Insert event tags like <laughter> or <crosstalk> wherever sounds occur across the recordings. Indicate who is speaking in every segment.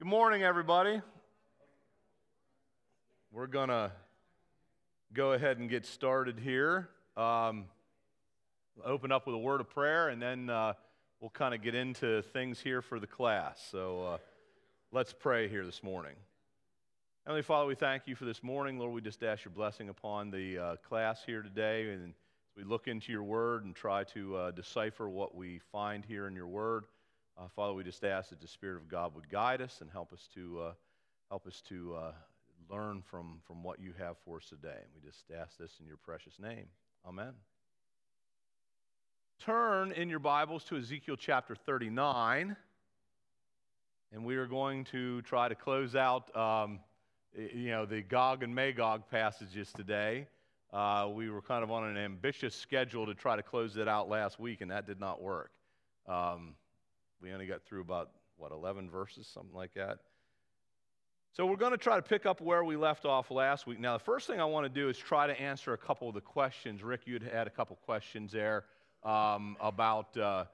Speaker 1: Good morning, everybody. We're going to go ahead and get started here. Um, open up with a word of prayer, and then uh, we'll kind of get into things here for the class. So uh, let's pray here this morning. Heavenly Father, we thank you for this morning. Lord, we just ask your blessing upon the uh, class here today. And we look into your word and try to uh, decipher what we find here in your word, uh, Father, we just ask that the Spirit of God would guide us and help us to, uh, help us to uh, learn from, from what you have for us today. And we just ask this in your precious name. Amen. Turn in your Bibles to Ezekiel chapter 39, and we are going to try to close out, um, you know, the Gog and Magog passages today. Uh, we were kind of on an ambitious schedule to try to close it out last week, and that did not work. Um, we only got through about, what, 11 verses, something like that. So we're going to try to pick up where we left off last week. Now, the first thing I want to do is try to answer a couple of the questions. Rick, you had a couple questions there um, about, uh,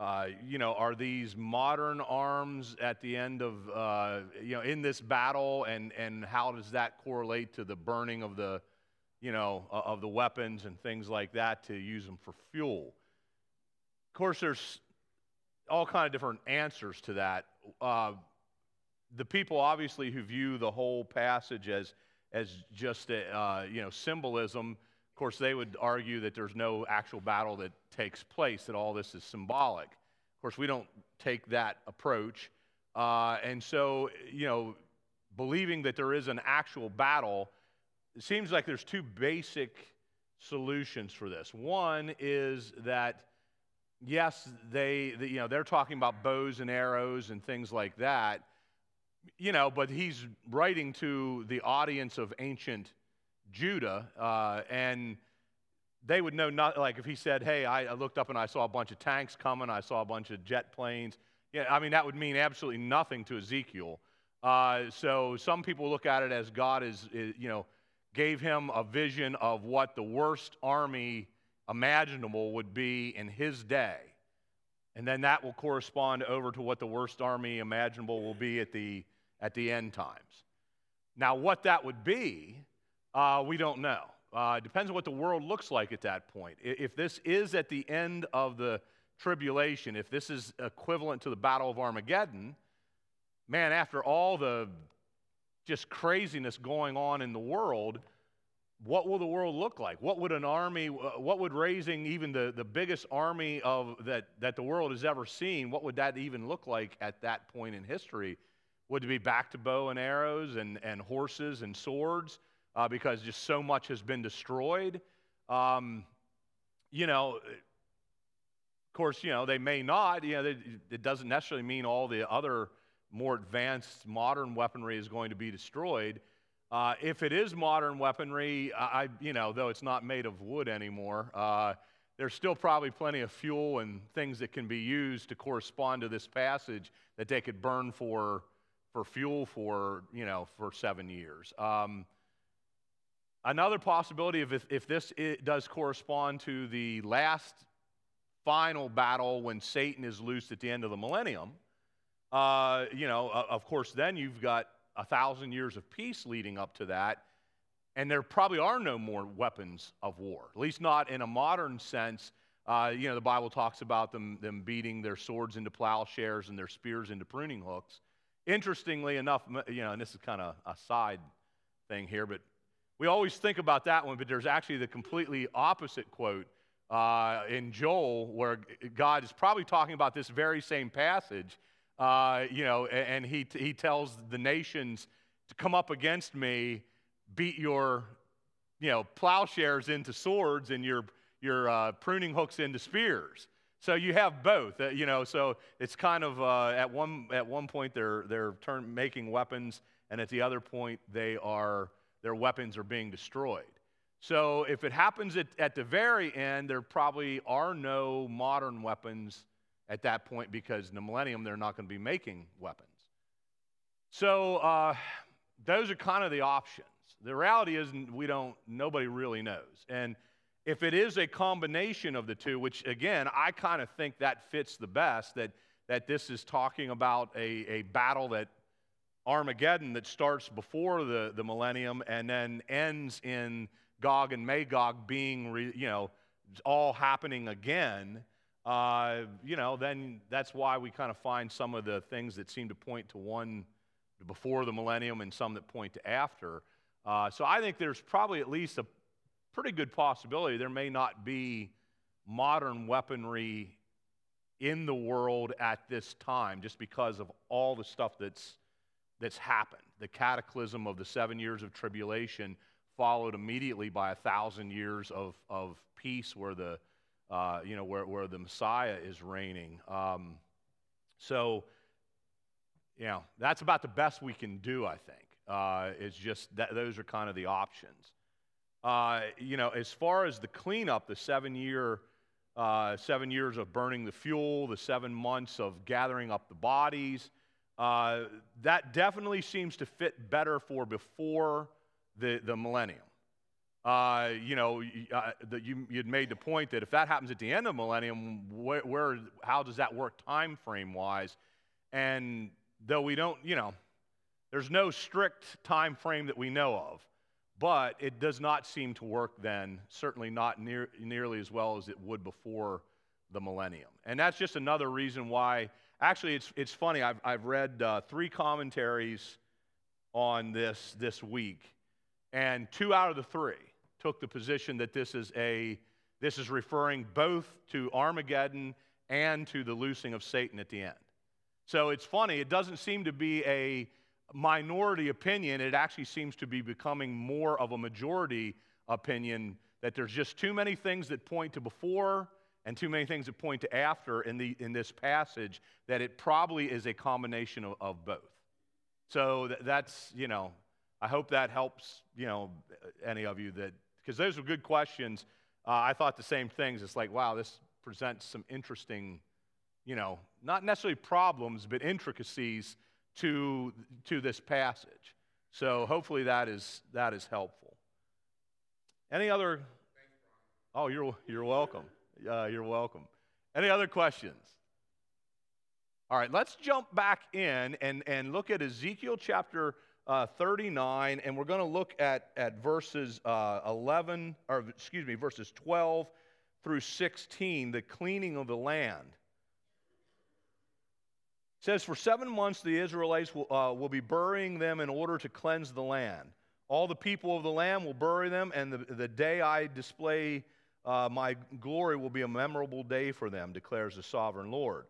Speaker 1: uh, you know, are these modern arms at the end of, uh, you know, in this battle, and, and how does that correlate to the burning of the, you know, of the weapons and things like that to use them for fuel? Of course, there's all kind of different answers to that. Uh, the people obviously who view the whole passage as as just a, uh, you know symbolism. Of course, they would argue that there's no actual battle that takes place; that all this is symbolic. Of course, we don't take that approach, uh, and so you know, believing that there is an actual battle, it seems like there's two basic solutions for this. One is that yes, they, you know, they're talking about bows and arrows and things like that, you know, but he's writing to the audience of ancient Judah, uh, and they would know not like if he said, "Hey, I looked up and I saw a bunch of tanks coming, I saw a bunch of jet planes." Yeah, I mean that would mean absolutely nothing to Ezekiel. Uh, so some people look at it as God is, is, you know, gave him a vision of what the worst army imaginable would be in his day. And then that will correspond over to what the worst army imaginable will be at the, at the end times. Now, what that would be, uh, we don't know. Uh, it depends on what the world looks like at that point. If this is at the end of the tribulation, if this is equivalent to the Battle of Armageddon, man, after all the just craziness going on in the world, what will the world look like? What would an army, uh, what would raising even the, the biggest army of, that, that the world has ever seen, what would that even look like at that point in history? Would it be back to bow and arrows and, and horses and swords uh, because just so much has been destroyed? Um, you know, of course, you know, they may not. You know, they, it doesn't necessarily mean all the other more advanced modern weaponry is going to be destroyed. Uh, if it is modern weaponry, I, you know, though it's not made of wood anymore, uh, there's still probably plenty of fuel and things that can be used to correspond to this passage that they could burn for, for fuel for, you know, for seven years. Um, another possibility if, if this does correspond to the last final battle when Satan is loosed at the end of the millennium, uh, you know, of course, then you've got a thousand years of peace leading up to that, and there probably are no more weapons of war, at least not in a modern sense. Uh, you know, the Bible talks about them, them beating their swords into plowshares and their spears into pruning hooks. Interestingly enough, you know, and this is kind of a side thing here, but we always think about that one, but there's actually the completely opposite quote uh, in Joel where God is probably talking about this very same passage uh, you know, and he, he tells the nations to come up against me, beat your, you know, plowshares into swords and your, your uh, pruning hooks into spears. So you have both, uh, you know. So it's kind of uh, at one at one point they're they're turn, making weapons, and at the other point they are their weapons are being destroyed. So if it happens at, at the very end, there probably are no modern weapons at that point because in the millennium they're not going to be making weapons. So uh, those are kind of the options. The reality is we don't, nobody really knows. And if it is a combination of the two, which again, I kind of think that fits the best, that, that this is talking about a, a battle that Armageddon that starts before the, the millennium and then ends in Gog and Magog being, re, you know, all happening again, uh, you know, then that's why we kind of find some of the things that seem to point to one before the millennium and some that point to after. Uh, so I think there's probably at least a pretty good possibility there may not be modern weaponry in the world at this time just because of all the stuff that's, that's happened. The cataclysm of the seven years of tribulation followed immediately by a thousand years of, of peace where the, uh, you know, where, where the Messiah is reigning. Um, so, you know, that's about the best we can do, I think. Uh, it's just that those are kind of the options. Uh, you know, as far as the cleanup, the seven year uh, seven years of burning the fuel, the seven months of gathering up the bodies. Uh, that definitely seems to fit better for before the, the millennium. Uh, you know, uh, you, would made the point that if that happens at the end of the millennium, where, where, how does that work time frame wise? And though we don't, you know, there's no strict time frame that we know of. But it does not seem to work then, certainly not near, nearly as well as it would before the millennium. And that's just another reason why, actually, it's, it's funny. I've, I've read uh, three commentaries on this this week, and two out of the three took the position that this is a this is referring both to Armageddon and to the loosing of Satan at the end. So it's funny, it doesn't seem to be a minority opinion, it actually seems to be becoming more of a majority opinion that there's just too many things that point to before and too many things that point to after in, the, in this passage that it probably is a combination of, of both. So th- that's, you know, I hope that helps, you know, any of you that, because those were good questions. Uh, I thought the same things. It's like, wow, this presents some interesting, you know, not necessarily problems, but intricacies to, to this passage. So hopefully that is, that is helpful. Any other? Oh, you're, you're welcome. Uh, you're welcome. Any other questions? All right, let's jump back in and, and look at Ezekiel chapter uh, 39, and we're going to look at, at verses uh, 11, or excuse me, verses 12 through 16, the cleaning of the land says, For seven months the Israelites will, uh, will be burying them in order to cleanse the land. All the people of the land will bury them, and the, the day I display uh, my glory will be a memorable day for them, declares the sovereign Lord.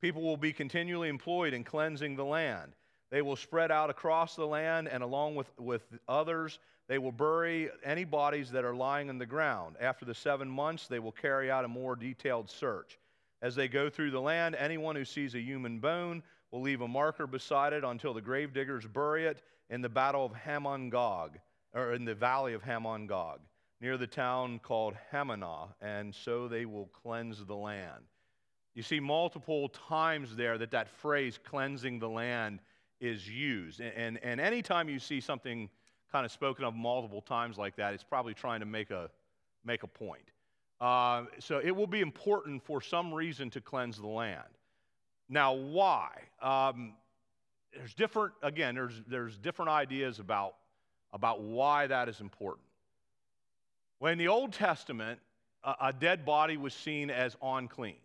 Speaker 1: People will be continually employed in cleansing the land. They will spread out across the land, and along with, with others, they will bury any bodies that are lying in the ground. After the seven months, they will carry out a more detailed search. As they go through the land, anyone who sees a human bone will leave a marker beside it until the gravediggers bury it in the battle of Hamon Gog, or in the valley of Hamon Gog, near the town called Hamonah, and so they will cleanse the land. You see multiple times there that that phrase cleansing the land is used. And, and, and anytime you see something kind of spoken of multiple times like that, it's probably trying to make a, make a point. Uh, so it will be important for some reason to cleanse the land. Now, why? Um, there's different, again, there's, there's different ideas about, about why that is important. When in the Old Testament, a, a dead body was seen as unclean.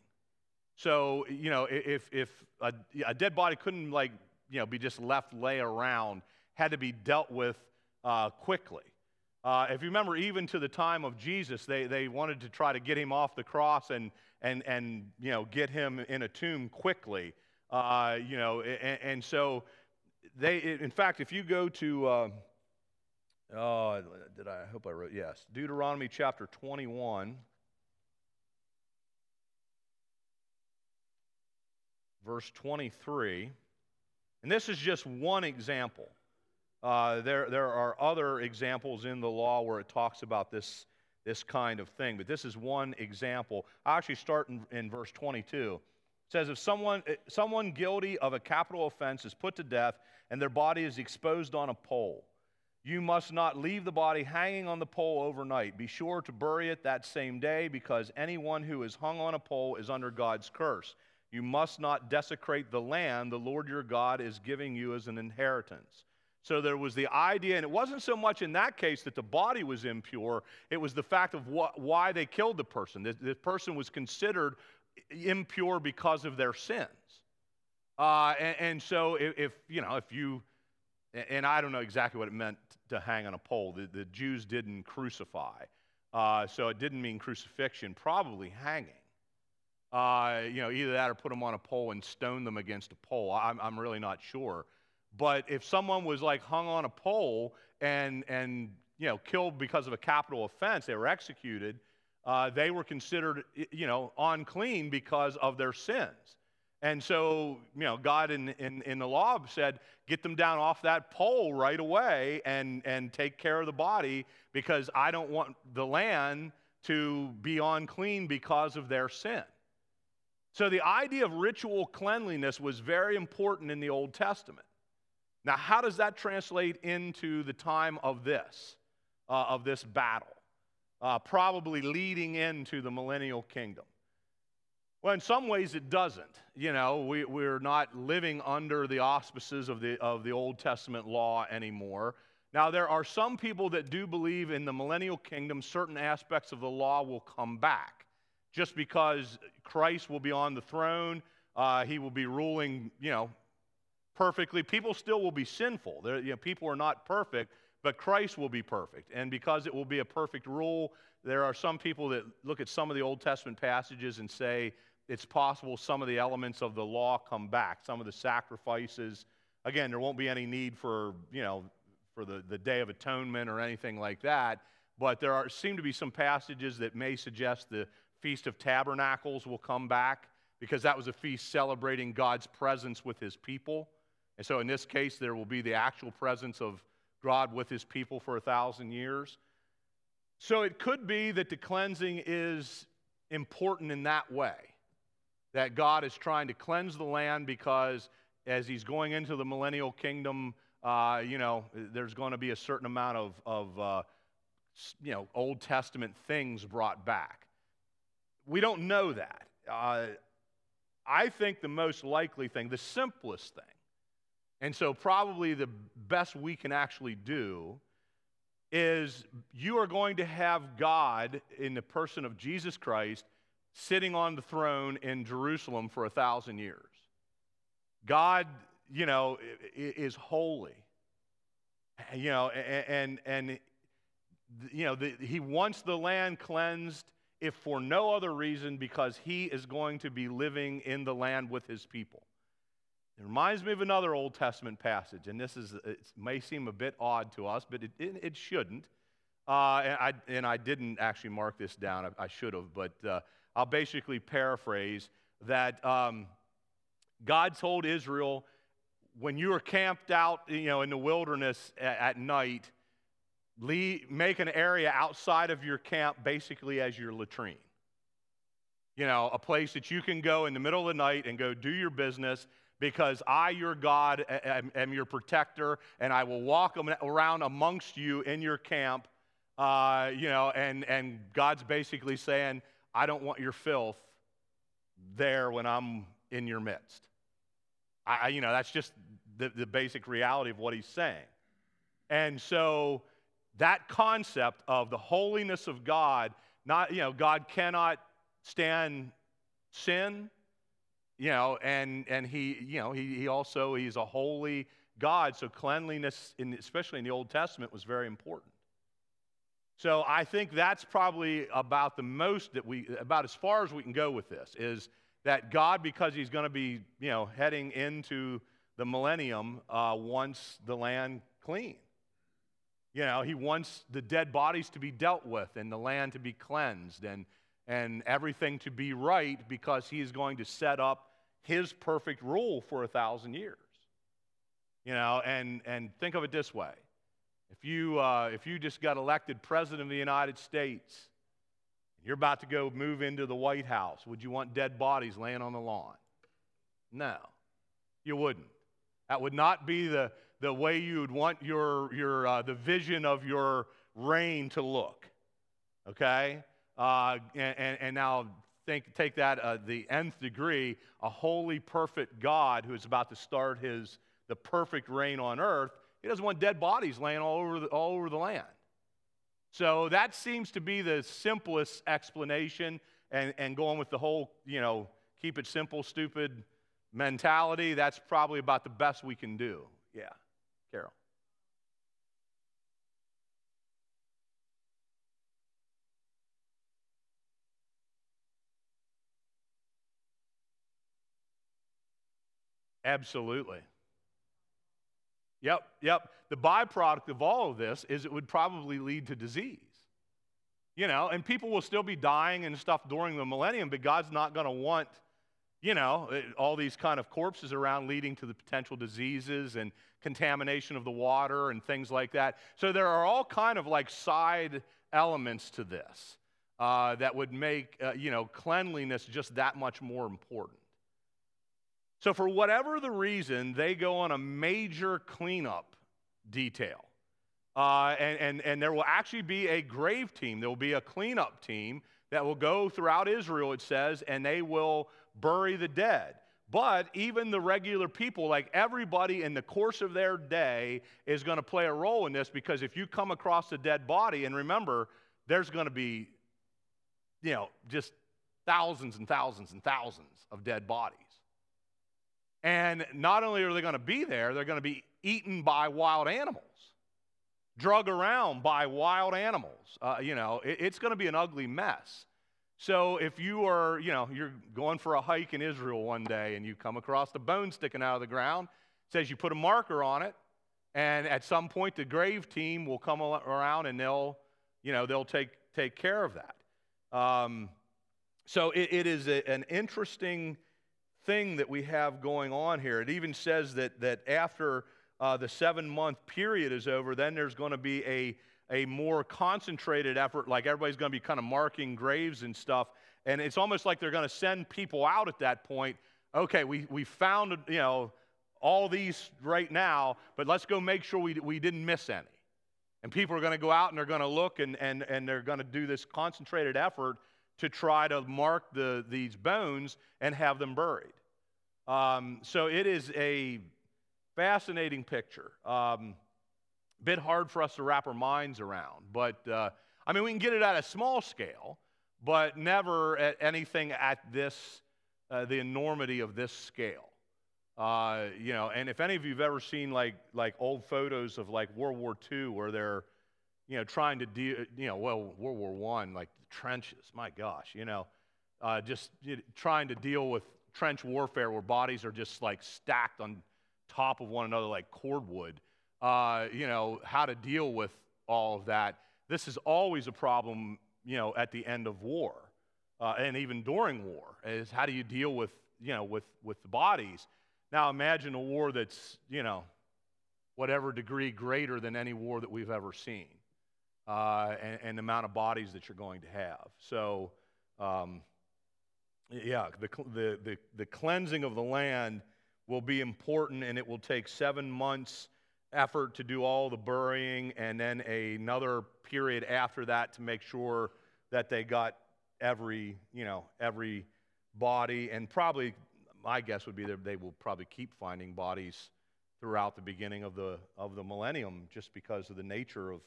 Speaker 1: So, you know, if, if a, a, dead body couldn't, like, you know, be just left lay around, had to be dealt with uh, quickly. Uh, if you remember, even to the time of Jesus, they, they wanted to try to get him off the cross and, and, and you know, get him in a tomb quickly. Uh, you know, and, and, so they, in fact, if you go to, uh, oh, did I, I hope I wrote, yes, Deuteronomy chapter 21. Verse 23. And this is just one example. Uh, there, there are other examples in the law where it talks about this, this kind of thing, but this is one example. I actually start in, in verse 22. It says, If someone, eh, someone guilty of a capital offense is put to death and their body is exposed on a pole, you must not leave the body hanging on the pole overnight. Be sure to bury it that same day because anyone who is hung on a pole is under God's curse. You must not desecrate the land the Lord your God is giving you as an inheritance. So there was the idea, and it wasn't so much in that case that the body was impure, it was the fact of what, why they killed the person. The, the person was considered impure because of their sins. Uh, and, and, so if, if, you know, if you, and I don't know exactly what it meant to hang on a pole, the, the Jews didn't crucify. Uh, so it didn't mean crucifixion, probably hanging. Uh, you know, either that or put them on a pole and stone them against a pole. I'm, I'm really not sure. But if someone was like hung on a pole and, and you know, killed because of a capital offense, they were executed, uh, they were considered, you know, unclean because of their sins. And so, you know, God in, in, in the law said, get them down off that pole right away and, and take care of the body because I don't want the land to be unclean because of their sin. So the idea of ritual cleanliness was very important in the Old Testament. Now, how does that translate into the time of this, uh, of this battle? Uh, probably leading into the millennial kingdom. Well, in some ways it doesn't. You know, we, we're not living under the auspices of the, of the Old Testament law anymore. Now, there are some people that do believe in the millennial kingdom, certain aspects of the law will come back. Just because Christ will be on the throne, uh, he will be ruling, you know, perfectly. People still will be sinful. You know, people are not perfect, but Christ will be perfect. And because it will be a perfect rule, there are some people that look at some of the Old Testament passages and say it's possible some of the elements of the law come back, some of the sacrifices. Again, there won't be any need for, you know, for the, the Day of Atonement or anything like that, but there are, seem to be some passages that may suggest the Feast of Tabernacles will come back because that was a feast celebrating God's presence with his people. And so in this case, there will be the actual presence of God with his people for a thousand years. So it could be that the cleansing is important in that way. That God is trying to cleanse the land because as he's going into the millennial kingdom, uh, you know, there's going to be a certain amount of, of uh, you know, Old Testament things brought back. We don't know that. Uh, I think the most likely thing, the simplest thing, and so, probably the best we can actually do is you are going to have God in the person of Jesus Christ sitting on the throne in Jerusalem for a thousand years. God, you know, is holy. You know, and, and, you know, the, he wants the land cleansed if for no other reason because he is going to be living in the land with his people. It reminds me of another Old Testament passage, and this is, it may seem a bit odd to us, but it, it, it shouldn't. Uh, and, I, and I didn't actually mark this down, I, I should have, but uh, I'll basically paraphrase that um, God told Israel, when you are camped out you know, in the wilderness at, at night, leave, make an area outside of your camp basically as your latrine. You know, a place that you can go in the middle of the night and go do your business because I, your God, am, am your protector, and I will walk around amongst you in your camp. Uh, you know, and, and God's basically saying, I don't want your filth there when I'm in your midst. I, you know, that's just the, the basic reality of what he's saying. And so that concept of the holiness of God, not, you know, God cannot stand sin, you know, and, and he, you know, he, he also, he's a holy God, so cleanliness, in, especially in the Old Testament, was very important. So I think that's probably about the most that we, about as far as we can go with this, is that God, because he's going to be, you know, heading into the millennium, uh, wants the land clean. You know, he wants the dead bodies to be dealt with and the land to be cleansed and, and everything to be right because he is going to set up his perfect rule for a thousand years. You know, and, and think of it this way. If you, uh, if you just got elected president of the United States, you're about to go move into the White House, would you want dead bodies laying on the lawn? No, you wouldn't. That would not be the, the way you would want your, your, uh, the vision of your reign to look. Okay? Uh, and, and, and now think, take that uh, the nth degree, a holy, perfect God who is about to start his the perfect reign on earth, he doesn't want dead bodies laying all over the, all over the land. So that seems to be the simplest explanation, and, and going with the whole, you know, keep it simple, stupid mentality, that's probably about the best we can do. Yeah, Absolutely. Yep, yep. The byproduct of all of this is it would probably lead to disease. You know, and people will still be dying and stuff during the millennium, but God's not going to want, you know, all these kind of corpses around leading to the potential diseases and contamination of the water and things like that. So there are all kind of like side elements to this uh, that would make, uh, you know, cleanliness just that much more important. So, for whatever the reason, they go on a major cleanup detail. Uh, and, and, and there will actually be a grave team. There will be a cleanup team that will go throughout Israel, it says, and they will bury the dead. But even the regular people, like everybody in the course of their day, is going to play a role in this because if you come across a dead body, and remember, there's going to be, you know, just thousands and thousands and thousands of dead bodies. And not only are they going to be there, they're going to be eaten by wild animals, drug around by wild animals. Uh, you know, it, it's going to be an ugly mess. So if you are, you know, you're going for a hike in Israel one day and you come across the bone sticking out of the ground, says you put a marker on it, and at some point the grave team will come around and they'll, you know, they'll take take care of that. Um, so it, it is a, an interesting thing that we have going on here. It even says that, that after uh, the seven month period is over, then there's going to be a, a more concentrated effort, like everybody's going to be kind of marking graves and stuff. And it's almost like they're going to send people out at that point. Okay, we, we found, you know, all these right now, but let's go make sure we, we didn't miss any. And people are going to go out and they're going to look and, and, and they're going to do this concentrated effort to try to mark the, these bones and have them buried. Um, so it is a fascinating picture. Um, bit hard for us to wrap our minds around, but uh, I mean, we can get it at a small scale, but never at anything at this, uh, the enormity of this scale. Uh, you know, and if any of you have ever seen like like old photos of like World War II, where they're, you know, trying to deal, you know, well, World War One, like the trenches, my gosh, you know, uh, just you know, trying to deal with trench warfare where bodies are just like stacked on top of one another like cordwood, uh, you know, how to deal with all of that. This is always a problem, you know, at the end of war uh, and even during war is how do you deal with, you know, with, with the bodies. Now imagine a war that's, you know, whatever degree greater than any war that we've ever seen uh, and, and, the amount of bodies that you're going to have. So, um, yeah, the, the, the, the cleansing of the land will be important, and it will take seven months' effort to do all the burying, and then another period after that to make sure that they got every, you know, every body, and probably my guess would be that they will probably keep finding bodies throughout the beginning of the of the millennium, just because of the nature of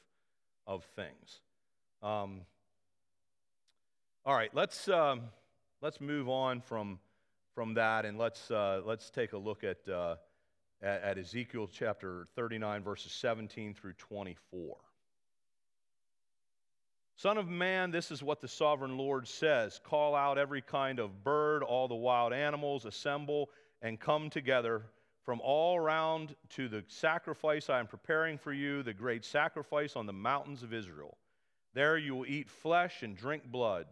Speaker 1: of things. Um, all right, let's. Um, let's move on from, from that and let's, uh, let's take a look at, uh, at, at Ezekiel chapter 39, verses 17 through 24. Son of man, this is what the sovereign Lord says Call out every kind of bird, all the wild animals, assemble and come together from all around to the sacrifice I am preparing for you, the great sacrifice on the mountains of Israel. There you will eat flesh and drink blood.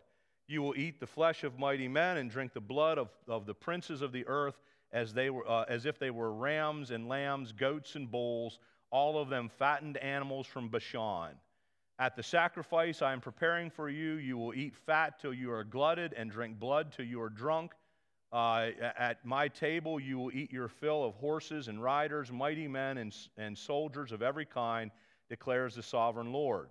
Speaker 1: You will eat the flesh of mighty men and drink the blood of, of the princes of the earth as, they were, uh, as if they were rams and lambs, goats and bulls, all of them fattened animals from Bashan. At the sacrifice I am preparing for you, you will eat fat till you are glutted and drink blood till you are drunk. Uh, at my table you will eat your fill of horses and riders, mighty men and, and soldiers of every kind, declares the sovereign Lord.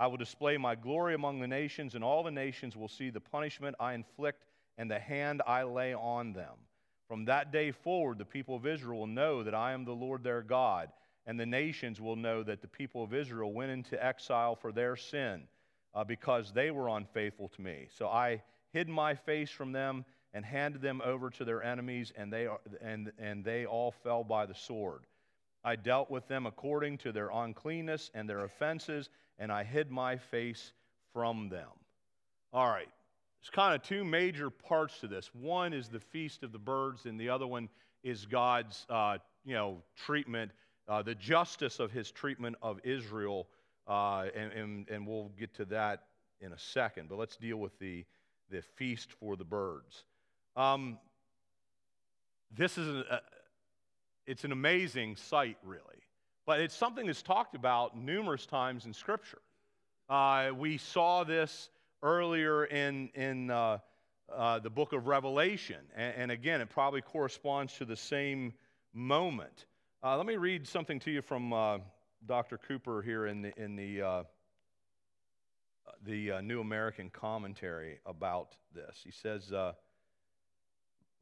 Speaker 1: I will display my glory among the nations, and all the nations will see the punishment I inflict and the hand I lay on them. From that day forward, the people of Israel will know that I am the Lord their God, and the nations will know that the people of Israel went into exile for their sin uh, because they were unfaithful to me. So I hid my face from them and handed them over to their enemies, and they, and, and they all fell by the sword. I dealt with them according to their uncleanness and their offenses, and I hid my face from them. All right, there's kind of two major parts to this. One is the feast of the birds, and the other one is God's, uh, you know, treatment, uh, the justice of His treatment of Israel, uh, and, and, and we'll get to that in a second. But let's deal with the the feast for the birds. Um, this is a, it's an amazing sight, really. But it's something that's talked about numerous times in Scripture. Uh, we saw this earlier in, in uh, uh, the book of Revelation. And, and, again, it probably corresponds to the same moment. Uh, let me read something to you from uh, Dr. Cooper here in the, in the, uh, the New American Commentary about this. He says,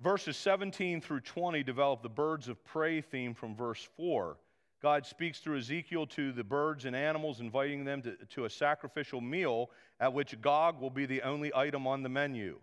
Speaker 1: Verses 17 through 20 develop the birds of prey theme from verse 4. God speaks through Ezekiel to the birds and animals, inviting them to, to a sacrificial meal at which Gog will be the only item on the menu.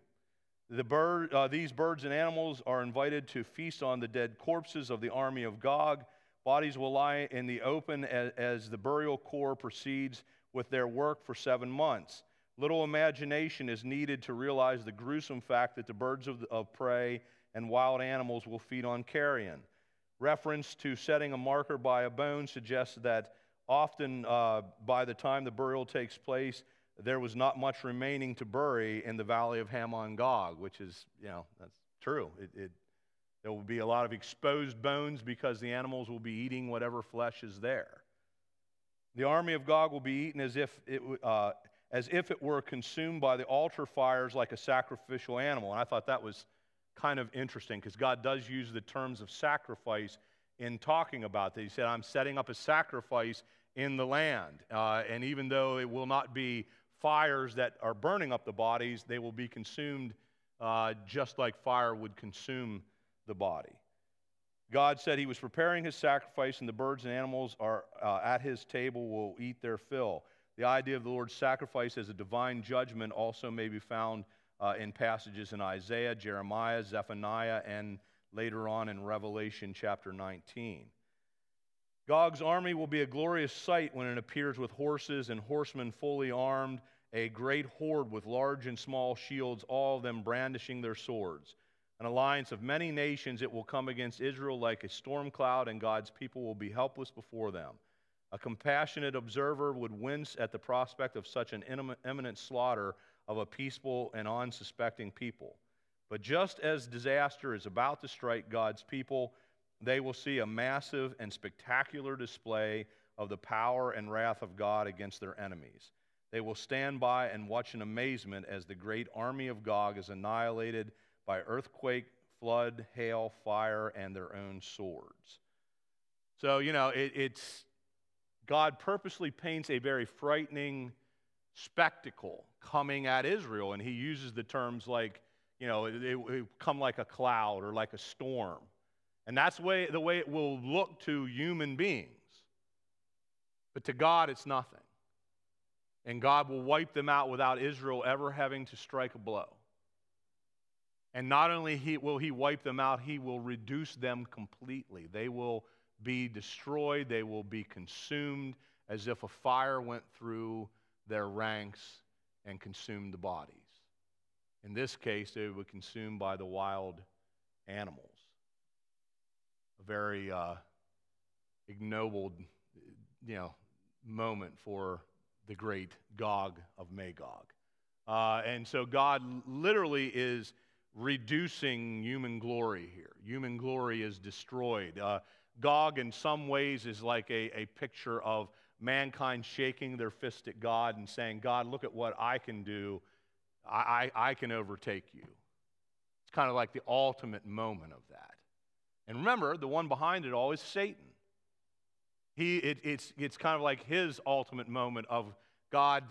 Speaker 1: The bird, uh, these birds and animals are invited to feast on the dead corpses of the army of Gog. Bodies will lie in the open as, as the burial corps proceeds with their work for seven months. Little imagination is needed to realize the gruesome fact that the birds of, of prey and wild animals will feed on carrion. Reference to setting a marker by a bone suggests that often uh, by the time the burial takes place, there was not much remaining to bury in the valley of Hamon Gog, which is, you know, that's true. It, it, there will be a lot of exposed bones because the animals will be eating whatever flesh is there. The army of Gog will be eaten as if it, uh, as if it were consumed by the altar fires like a sacrificial animal. And I thought that was kind of interesting because God does use the terms of sacrifice in talking about that. He said, I'm setting up a sacrifice in the land. Uh, and even though it will not be fires that are burning up the bodies, they will be consumed uh, just like fire would consume the body. God said he was preparing his sacrifice, and the birds and animals are uh, at his table will eat their fill. The idea of the Lord's sacrifice as a divine judgment also may be found uh, in passages in Isaiah, Jeremiah, Zephaniah, and later on in Revelation chapter 19. Gog's army will be a glorious sight when it appears with horses and horsemen fully armed, a great horde with large and small shields, all of them brandishing their swords. An alliance of many nations, it will come against Israel like a storm cloud, and God's people will be helpless before them. A compassionate observer would wince at the prospect of such an imminent slaughter of a peaceful and unsuspecting people. But just as disaster is about to strike God's people, they will see a massive and spectacular display of the power and wrath of God against their enemies. They will stand by and watch in amazement as the great army of Gog is annihilated by earthquake, flood, hail, fire, and their own swords. So, you know, it, it's God purposely paints a very frightening spectacle coming at Israel, and he uses the terms like, you know, it, it, come like a cloud or like a storm. And that's way, the way it will look to human beings. But to God, it's nothing. And God will wipe them out without Israel ever having to strike a blow. And not only he, will He wipe them out, He will reduce them completely. They will be destroyed, they will be consumed as if a fire went through their ranks and consumed the bodies. In this case, they were consumed by the wild animals. A very uh, ignoble, you know, moment for the great Gog of Magog. Uh, and so God literally is reducing human glory here. Human glory is destroyed. Uh, Gog, in some ways, is like a, a picture of mankind shaking their fist at God and saying, God, look at what I can do. I, I, I can overtake you. It's kind of like the ultimate moment of that. And remember, the one behind it all is Satan. He, it, it's, it's kind of like his ultimate moment of God,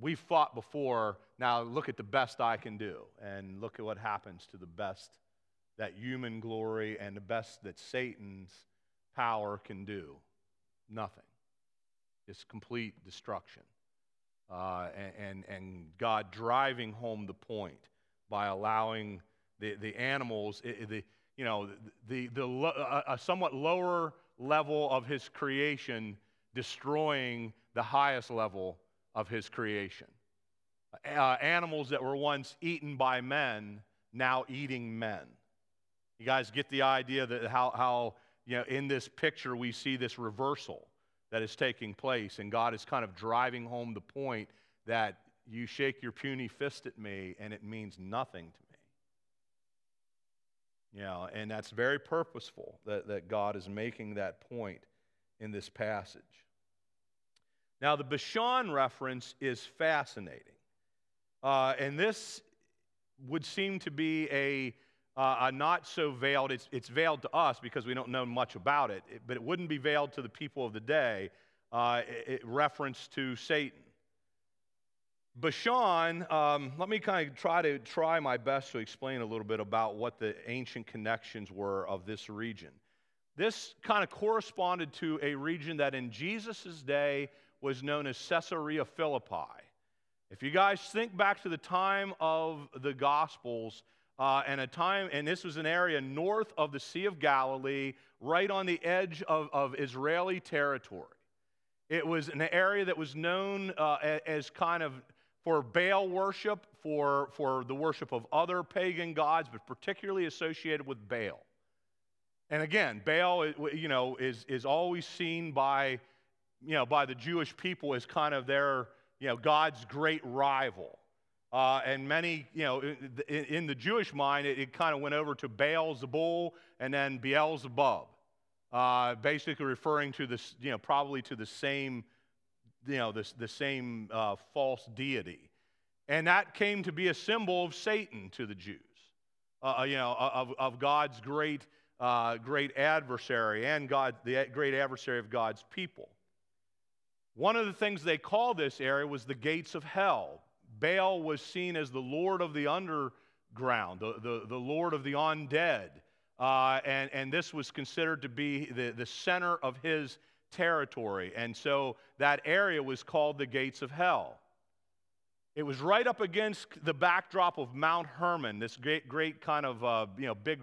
Speaker 1: we've fought before. Now look at the best I can do. And look at what happens to the best that human glory and the best that Satan's power can do. Nothing. It's complete destruction. Uh, and, and, God driving home the point by allowing the, the animals, the, you know, the, the, the, a somewhat lower level of his creation destroying the highest level of his creation. Uh, animals that were once eaten by men, now eating men. You guys get the idea that how, how you know, in this picture we see this reversal that is taking place, and God is kind of driving home the point that you shake your puny fist at me and it means nothing to me. You know, and that's very purposeful that, that God is making that point in this passage. Now, the Bashan reference is fascinating. Uh, and this would seem to be a, uh, a not so veiled, it's, it's veiled to us because we don't know much about it, but it wouldn't be veiled to the people of the day, uh, it, it reference to Satan. Bashan, um, let me kind of try to try my best to explain a little bit about what the ancient connections were of this region. This kind of corresponded to a region that in Jesus' day was known as Caesarea Philippi. If you guys think back to the time of the Gospels, uh, and a time, and this was an area north of the Sea of Galilee, right on the edge of, of Israeli territory. It was an area that was known uh, as kind of for Baal worship, for, for the worship of other pagan gods, but particularly associated with Baal. And again, Baal, you know, is, is always seen by, you know, by the Jewish people as kind of their, you know, God's great rival. Uh, and many, you know, in, in the Jewish mind, it, it kind of went over to Baal Zebul and then Beelzebub, uh, basically referring to this, you know, probably to the same you know, this, the same uh, false deity. And that came to be a symbol of Satan to the Jews, uh, uh you know, of, of God's great, uh, great adversary and God, the great adversary of God's people. One of the things they called this area was the gates of hell. Baal was seen as the Lord of the underground, the, the, the Lord of the undead. Uh, and, and this was considered to be the, the center of his territory. And so that area was called the gates of hell. It was right up against the backdrop of Mount Hermon, this great, great kind of uh, you know, big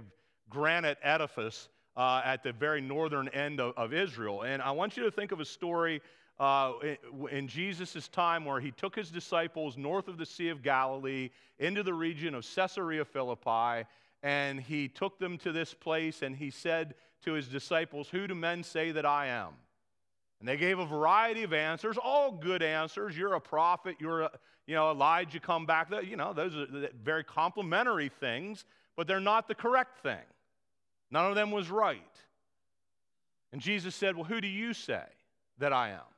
Speaker 1: granite edifice uh, at the very northern end of, of, Israel. And I want you to think of a story uh, in, Jesus' time where he took his disciples north of the Sea of Galilee into the region of Caesarea Philippi, and he took them to this place and he said to his disciples, Who do men say that I am? And they gave a variety of answers, all good answers. You're a prophet, you're a, you know, Elijah come back. You know, those are very complimentary things, but they're not the correct thing. None of them was right. And Jesus said, Well, who do you say that I am?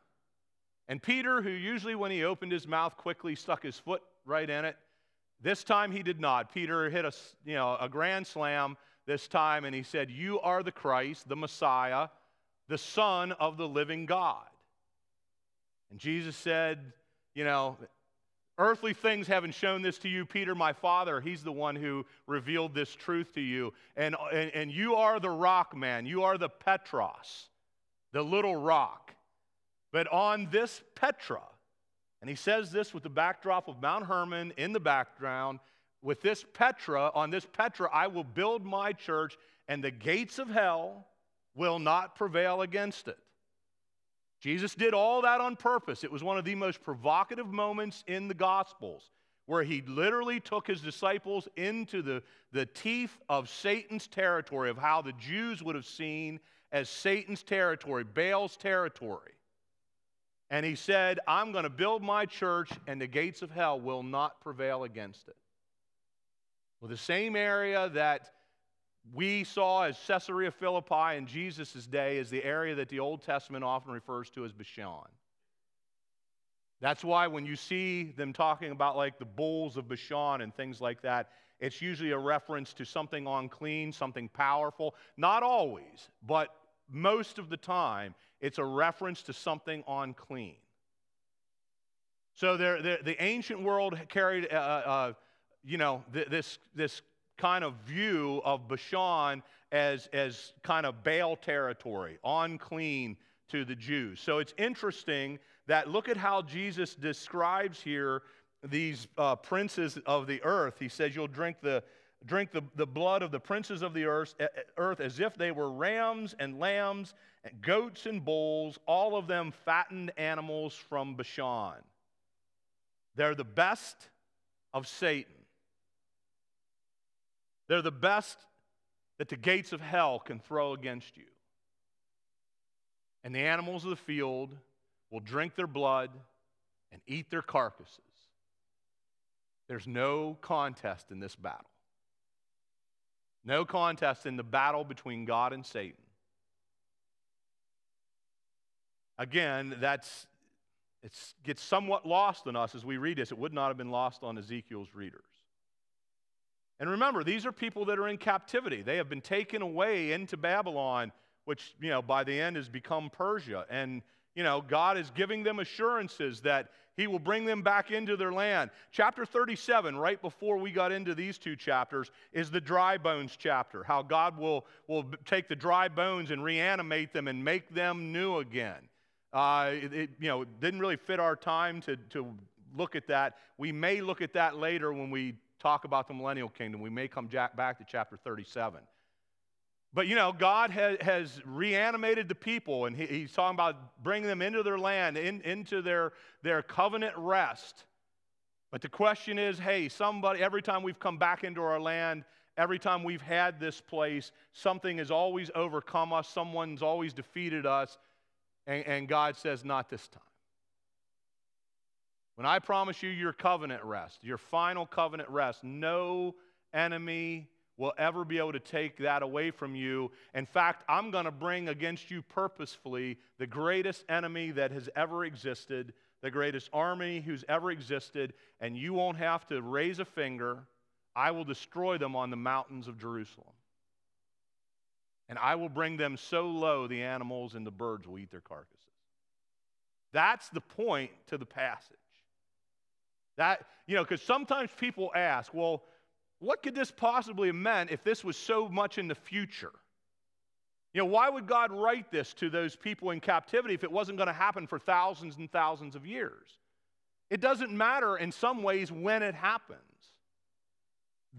Speaker 1: And Peter, who usually when he opened his mouth quickly stuck his foot right in it, this time he did not. Peter hit a, you know, a grand slam this time and he said, You are the Christ, the Messiah the Son of the living God. And Jesus said, You know, earthly things haven't shown this to you, Peter, my Father. He's the one who revealed this truth to you. And, and, and you are the rock man, you are the Petros, the little rock. But on this Petra, and he says this with the backdrop of Mount Hermon in the background. With this Petra, on this Petra, I will build my church, and the gates of hell will not prevail against it. Jesus did all that on purpose. It was one of the most provocative moments in the Gospels where he literally took his disciples into the, the teeth of Satan's territory, of how the Jews would have seen as Satan's territory, Baal's territory. And he said, I'm going to build my church, and the gates of hell will not prevail against it. Well, the same area that we saw as Caesarea Philippi in Jesus' day is the area that the Old Testament often refers to as Bashan. That's why when you see them talking about like the bulls of Bashan and things like that, it's usually a reference to something unclean, something powerful. Not always, but most of the time, it's a reference to something unclean. So the ancient world carried, uh, uh, you know, th- this, this kind of view of Bashan as, as kind of Baal territory, unclean to the Jews. So it's interesting that look at how Jesus describes here these uh, princes of the earth. He says, You'll drink the drink the, the blood of the princes of the earth, earth as if they were rams and lambs, goats and bulls, all of them fattened animals from Bashan. They're the best of Satan. They're the best that the gates of hell can throw against you. And the animals of the field will drink their blood and eat their carcasses. There's no contest in this battle. No contest in the battle between God and Satan. Again, that's it gets somewhat lost on us as we read this. It would not have been lost on Ezekiel's readers. And remember, these are people that are in captivity. They have been taken away into Babylon, which, you know, by the end has become Persia. And, you know, God is giving them assurances that He will bring them back into their land. Chapter 37, right before we got into these two chapters, is the dry bones chapter. How God will, will take the dry bones and reanimate them and make them new again. Uh, it, it, you know, didn't really fit our time to, to look at that. We may look at that later when we talk about the millennial kingdom. We may come back to chapter 37. But you know, God has, has reanimated the people, and he, He's talking about bringing them into their land, in, into their, their covenant rest. But the question is hey, somebody, every time we've come back into our land, every time we've had this place, something has always overcome us, someone's always defeated us, and, and God says, not this time. When I promise you your covenant rest, your final covenant rest, no enemy will ever be able to take that away from you. In fact, I'm going to bring against you purposefully the greatest enemy that has ever existed, the greatest army who's ever existed, and you won't have to raise a finger. I will destroy them on the mountains of Jerusalem. And I will bring them so low the animals and the birds will eat their carcasses. That's the point to the passage. That, you know, because sometimes people ask, well, what could this possibly have meant if this was so much in the future? You know, why would God write this to those people in captivity if it wasn't going to happen for thousands and thousands of years? It doesn't matter in some ways when it happens.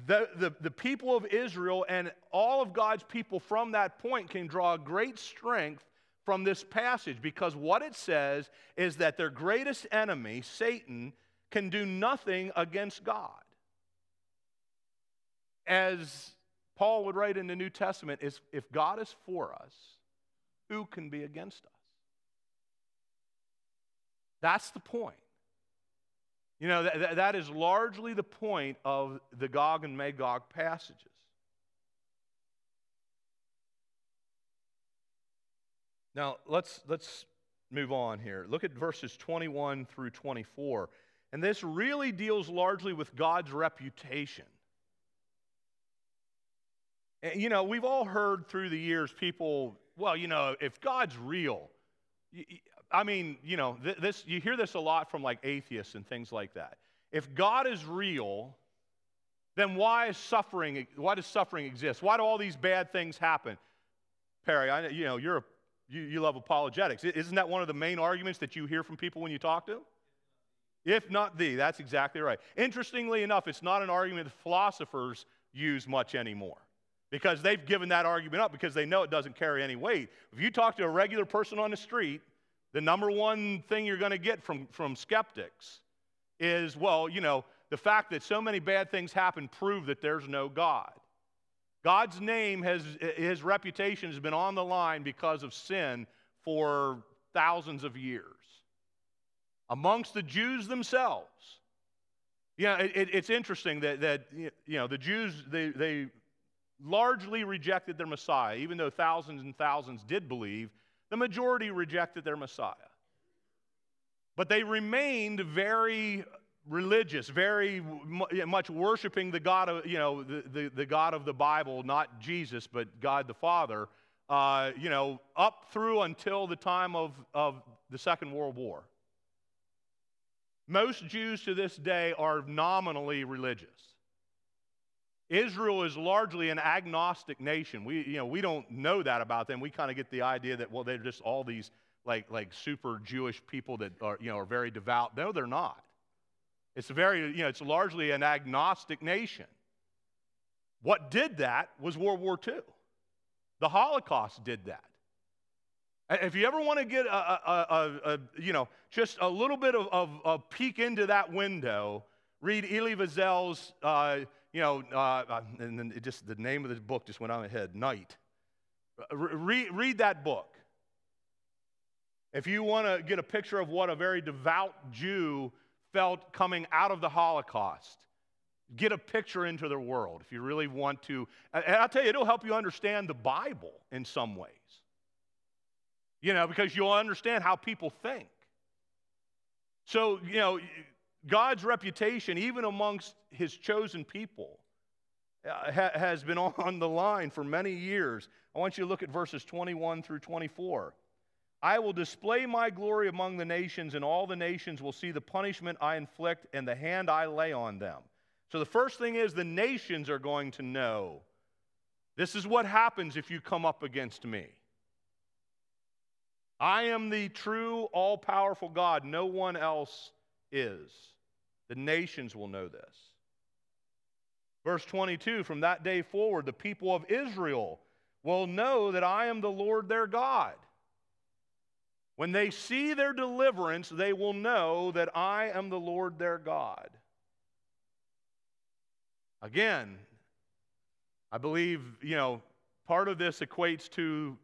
Speaker 1: The, the, the people of Israel and all of God's people from that point can draw great strength from this passage because what it says is that their greatest enemy, Satan, can do nothing against God. As Paul would write in the New Testament, is if God is for us, who can be against us? That's the point. You know, that, that is largely the point of the Gog and Magog passages. Now, let's, let's move on here. Look at verses 21 through 24. And this really deals largely with God's reputation. You know, we've all heard through the years people, well, you know, if God's real, I mean, you know, this you hear this a lot from like atheists and things like that. If God is real, then why is suffering why does suffering exist? Why do all these bad things happen? Perry, I, you know, you're a, you, you love apologetics. Isn't that one of the main arguments that you hear from people when you talk to them? If not thee, that's exactly right. Interestingly enough, it's not an argument that philosophers use much anymore because they've given that argument up because they know it doesn't carry any weight. If you talk to a regular person on the street, the number one thing you're going to get from, from skeptics is, well, you know, the fact that so many bad things happen prove that there's no God. God's name has, his reputation has been on the line because of sin for thousands of years amongst the Jews themselves. Yeah, it, it, it's interesting that, that you know, the Jews, they, they largely rejected their Messiah. Even though thousands and thousands did believe, the majority rejected their Messiah. But they remained very religious, very much worshiping the God of, you know, the, the, the God of the Bible, not Jesus, but God the Father, uh, you know, up through until the time of, of the Second World War. Most Jews to this day are nominally religious. Israel is largely an agnostic nation. We, you know, we don't know that about them. We kind of get the idea that, well, they're just all these like, like super Jewish people that are, you know, are very devout. No, they're not. It's very, you know, it's largely an agnostic nation. What did that was World War II. The Holocaust did that. If you ever want to get a, a, a, a you know, just a little bit of, of, peek into that window, read Elie Wiesel's, uh, you know, uh, uh and then just the name of the book just went on my head, Night. Read, read that book. If you want to get a picture of what a very devout Jew felt coming out of the Holocaust, get a picture into their world if you really want to. And I'll tell you, it'll help you understand the Bible in some ways. You know, because you'll understand how people think. So, you know, God's reputation, even amongst his chosen people, uh, has been <laughs> on the line for many years. I want you to look at verses 21 through 24. I will display my glory among the nations, and all the nations will see the punishment I inflict and the hand I lay on them. So the first thing is the nations are going to know this is what happens if you come up against me. I am the true, all powerful God. No one else is. The nations will know this. Verse 22 From that day forward, the people of Israel will know that I am the Lord their God. When they see their deliverance, they will know that I am the Lord their God. Again, I believe, you know, part of this equates to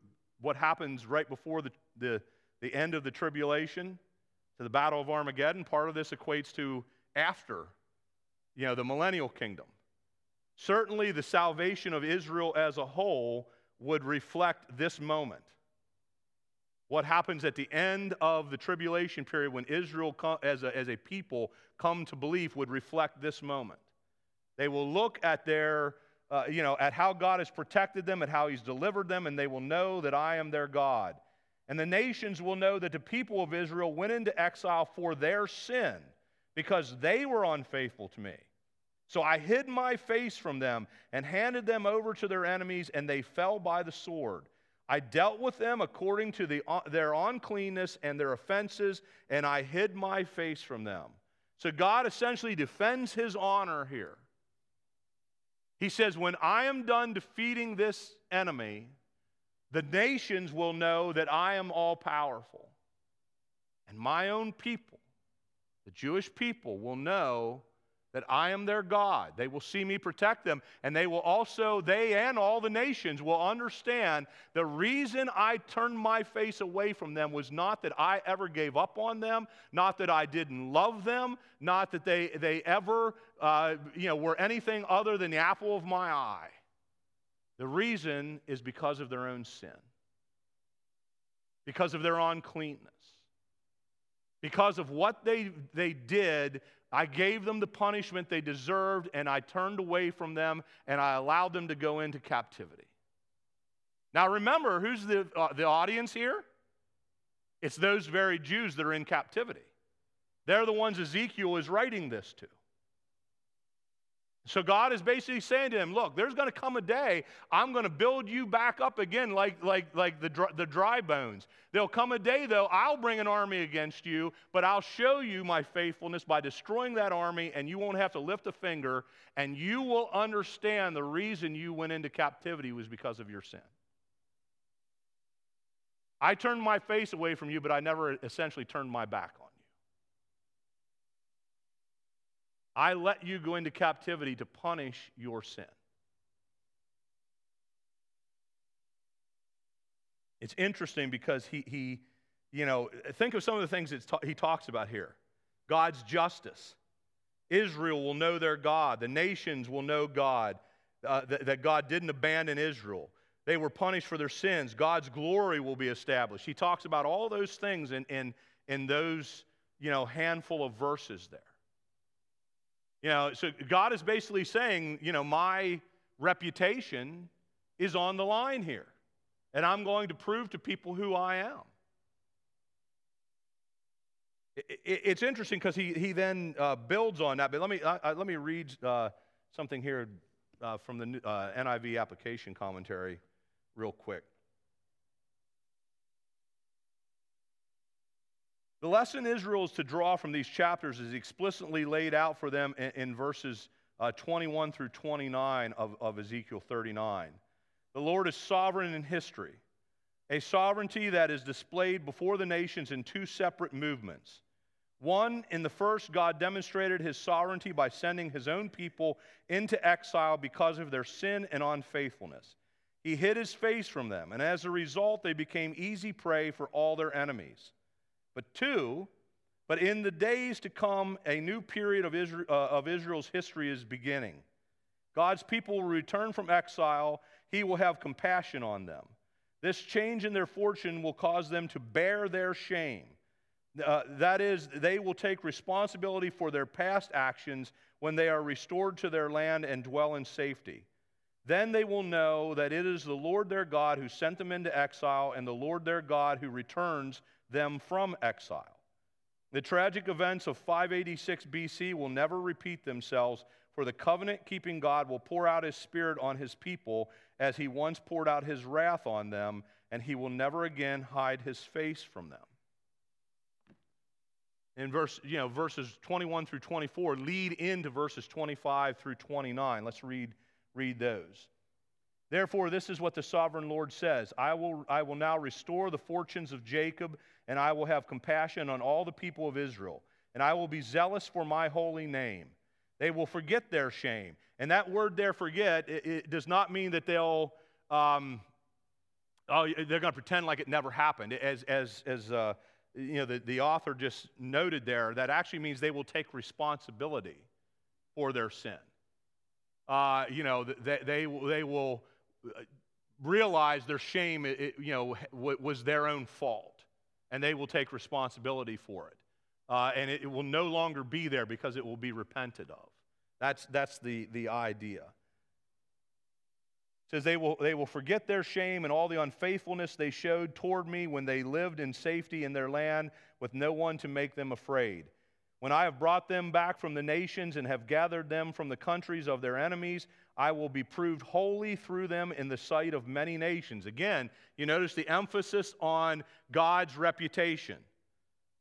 Speaker 1: what happens right before the, the, the end of the tribulation, to the battle of Armageddon. Part of this equates to after, you know, the millennial kingdom. Certainly, the salvation of Israel as a whole would reflect this moment. What happens at the end of the tribulation period when Israel, as a, as a people, come to belief would reflect this moment. They will look at their, uh, you know, at how God has protected them, at how He's delivered them, and they will know that I am their God. And the nations will know that the people of Israel went into exile for their sin because they were unfaithful to me. So I hid my face from them and handed them over to their enemies, and they fell by the sword. I dealt with them according to the, uh, their uncleanness and their offenses, and I hid my face from them. So God essentially defends his honor here. He says, When I am done defeating this enemy, the nations will know that I am all powerful. And my own people, the Jewish people, will know that I am their God. They will see me protect them, and they will also, they and all the nations will understand the reason I turned my face away from them was not that I ever gave up on them, not that I didn't love them, not that they, they ever uh, you know, were anything other than the apple of my eye. The reason is because of their own sin, because of their uncleanness, because of what they, they did I gave them the punishment they deserved, and I turned away from them, and I allowed them to go into captivity. Now, remember, who's the, uh, the audience here? It's those very Jews that are in captivity. They're the ones Ezekiel is writing this to. So God is basically saying to him, look, there's going to come a day I'm going to build you back up again like, like, like the, dry, the dry bones. There'll come a day, though, I'll bring an army against you, but I'll show you my faithfulness by destroying that army, and you won't have to lift a finger, and you will understand the reason you went into captivity was because of your sin. I turned my face away from you, but I never essentially turned my back on I let you go into captivity to punish your sin. It's interesting because he, he you know, think of some of the things that he talks about here God's justice. Israel will know their God. The nations will know God, uh, that, that God didn't abandon Israel. They were punished for their sins. God's glory will be established. He talks about all those things in, in, in those, you know, handful of verses there. You know, so God is basically saying, you know, my reputation is on the line here. And I'm going to prove to people who I am. it's interesting because he, he then uh, builds on that. But let me, uh, let me read uh, something here uh, from the NIV application commentary real quick. The lesson Israel is to draw from these chapters is explicitly laid out for them in, in verses uh, 21 through 29 of, of Ezekiel 39. The Lord is sovereign in history, a sovereignty that is displayed before the nations in two separate movements. One, in the first, God demonstrated his sovereignty by sending his own people into exile because of their sin and unfaithfulness. He hid his face from them, and as a result, they became easy prey for all their enemies. But two, but in the days to come, a new period of, Israel, uh, of Israel's history is beginning. God's people will return from exile. He will have compassion on them. This change in their fortune will cause them to bear their shame. Uh, that is, they will take responsibility for their past actions when they are restored to their land and dwell in safety. Then they will know that it is the Lord their God who sent them into exile and the Lord their God who returns them from exile. The tragic events of 586 BC will never repeat themselves, for the covenant keeping God will pour out his spirit on his people as he once poured out his wrath on them, and he will never again hide his face from them. In verse, you know, verses 21 through 24 lead into verses 25 through 29. Let's read, read those. Therefore, this is what the sovereign Lord says I will, I will now restore the fortunes of Jacob and I will have compassion on all the people of Israel, and I will be zealous for my holy name. They will forget their shame. And that word there, forget, it, it does not mean that they'll, um, oh, they're going to pretend like it never happened. As, as, as uh, you know, the, the author just noted there, that actually means they will take responsibility for their sin. Uh, you know, they, they, they will uh, realize their shame, it, you know, was their own fault and they will take responsibility for it. Uh, and it, it, will no longer be there because it will be repented of. That's, that's the, the idea. It says they will, they will forget their shame and all the unfaithfulness they showed toward me when they lived in safety in their land with no one to make them afraid. When I have brought them back from the nations and have gathered them from the countries of their enemies, I will be proved holy through them in the sight of many nations. Again, you notice the emphasis on God's reputation.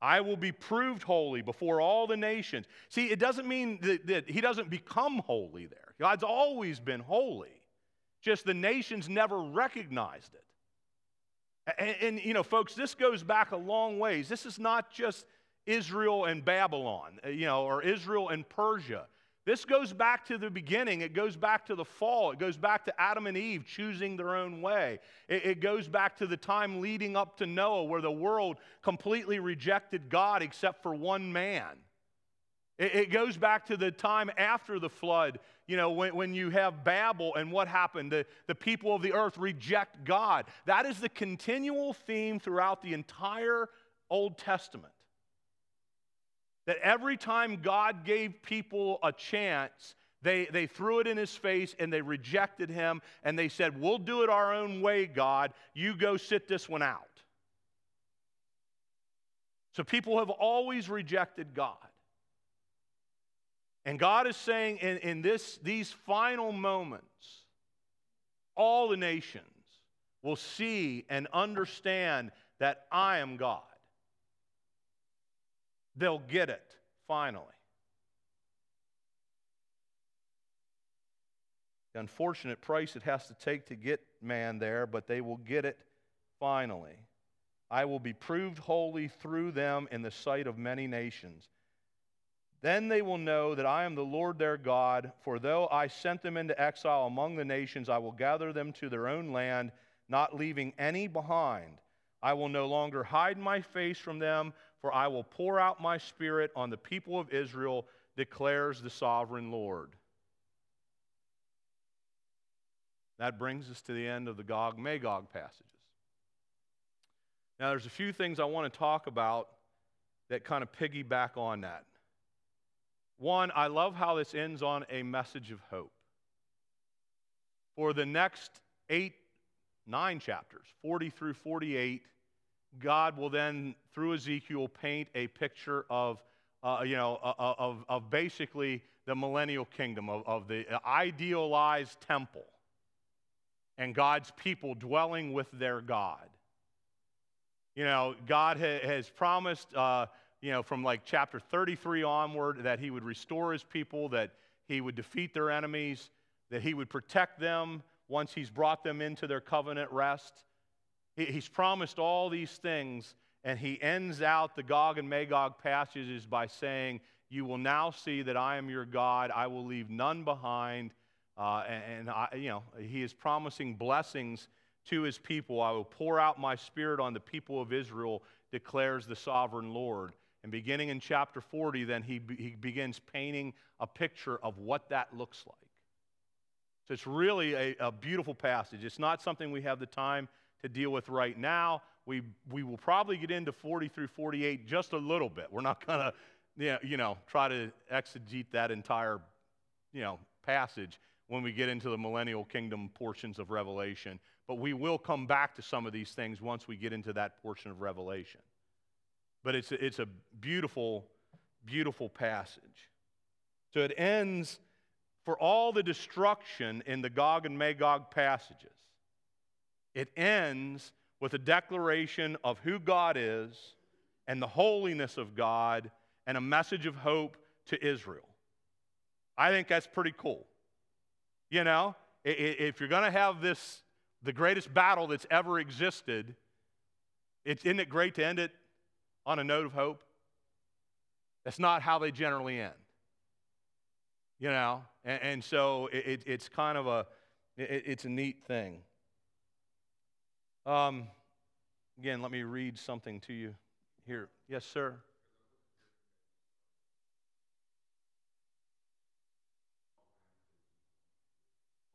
Speaker 1: I will be proved holy before all the nations. See, it doesn't mean that, that, he doesn't become holy there. God's always been holy, just the nations never recognized it. And, and, you know, folks, this goes back a long ways. This is not just Israel and Babylon, uh, you know, or Israel and Persia. This goes back to the beginning. It goes back to the fall. It goes back to Adam and Eve choosing their own way. It, it, goes back to the time leading up to Noah where the world completely rejected God except for one man. It, it goes back to the time after the flood, you know, when, when you have Babel and what happened. The, the people of the earth reject God. That is the continual theme throughout the entire Old Testament. That every time God gave people a chance, they, they threw it in his face and they rejected him and they said, We'll do it our own way, God. You go sit this one out. So people have always rejected God. And God is saying in, in this, these final moments, all the nations will see and understand that I am God they'll get it finally. The unfortunate price it has to take to get man there, but they will get it finally. I will be proved holy through them in the sight of many nations. Then they will know that I am the Lord their God, for though I sent them into exile among the nations, I will gather them to their own land, not leaving any behind. I will no longer hide my face from them, for I will pour out my spirit on the people of Israel, declares the sovereign Lord. That brings us to the end of the Gog Magog passages. Now, there's a few things I want to talk about that kind of piggyback on that. One, I love how this ends on a message of hope. For the next eight, nine chapters, 40 through 48, God will then, through Ezekiel, paint a picture of, uh, you know, of, of basically the millennial kingdom, of, of the idealized temple and God's people dwelling with their God. You know, God ha- has promised, uh, you know, from like chapter 33 onward, that He would restore His people, that He would defeat their enemies, that He would protect them once He's brought them into their covenant rest. He, he's promised all these things, and He ends out the Gog and Magog passages by saying, You will now see that I am your God, I will leave none behind. Uh, and, and I, you know, He is promising blessings to his people. I will pour out my spirit on the people of Israel, declares the sovereign Lord. And beginning in chapter 40, then he, he begins painting a picture of what that looks like. So it's really a, a beautiful passage. It's not something we have the time to deal with right now. We, we will probably get into 40 through 48 just a little bit. We're not going to, you know, try to exegete that entire, you know, passage when we get into the millennial kingdom portions of Revelation. But we will come back to some of these things once we get into that portion of Revelation. But it's a, it's a beautiful, beautiful passage. So it ends for all the destruction in the Gog and Magog passages. It ends with a declaration of who God is and the holiness of God and a message of hope to Israel. I think that's pretty cool. You know, if you're going to have this the greatest battle that's ever existed, it's, isn't it great to end it on a note of hope? That's not how they generally end. You know, and, and so it, it's kind of a, it, it's a neat thing. Um, again, let me read something to you here. Yes, sir.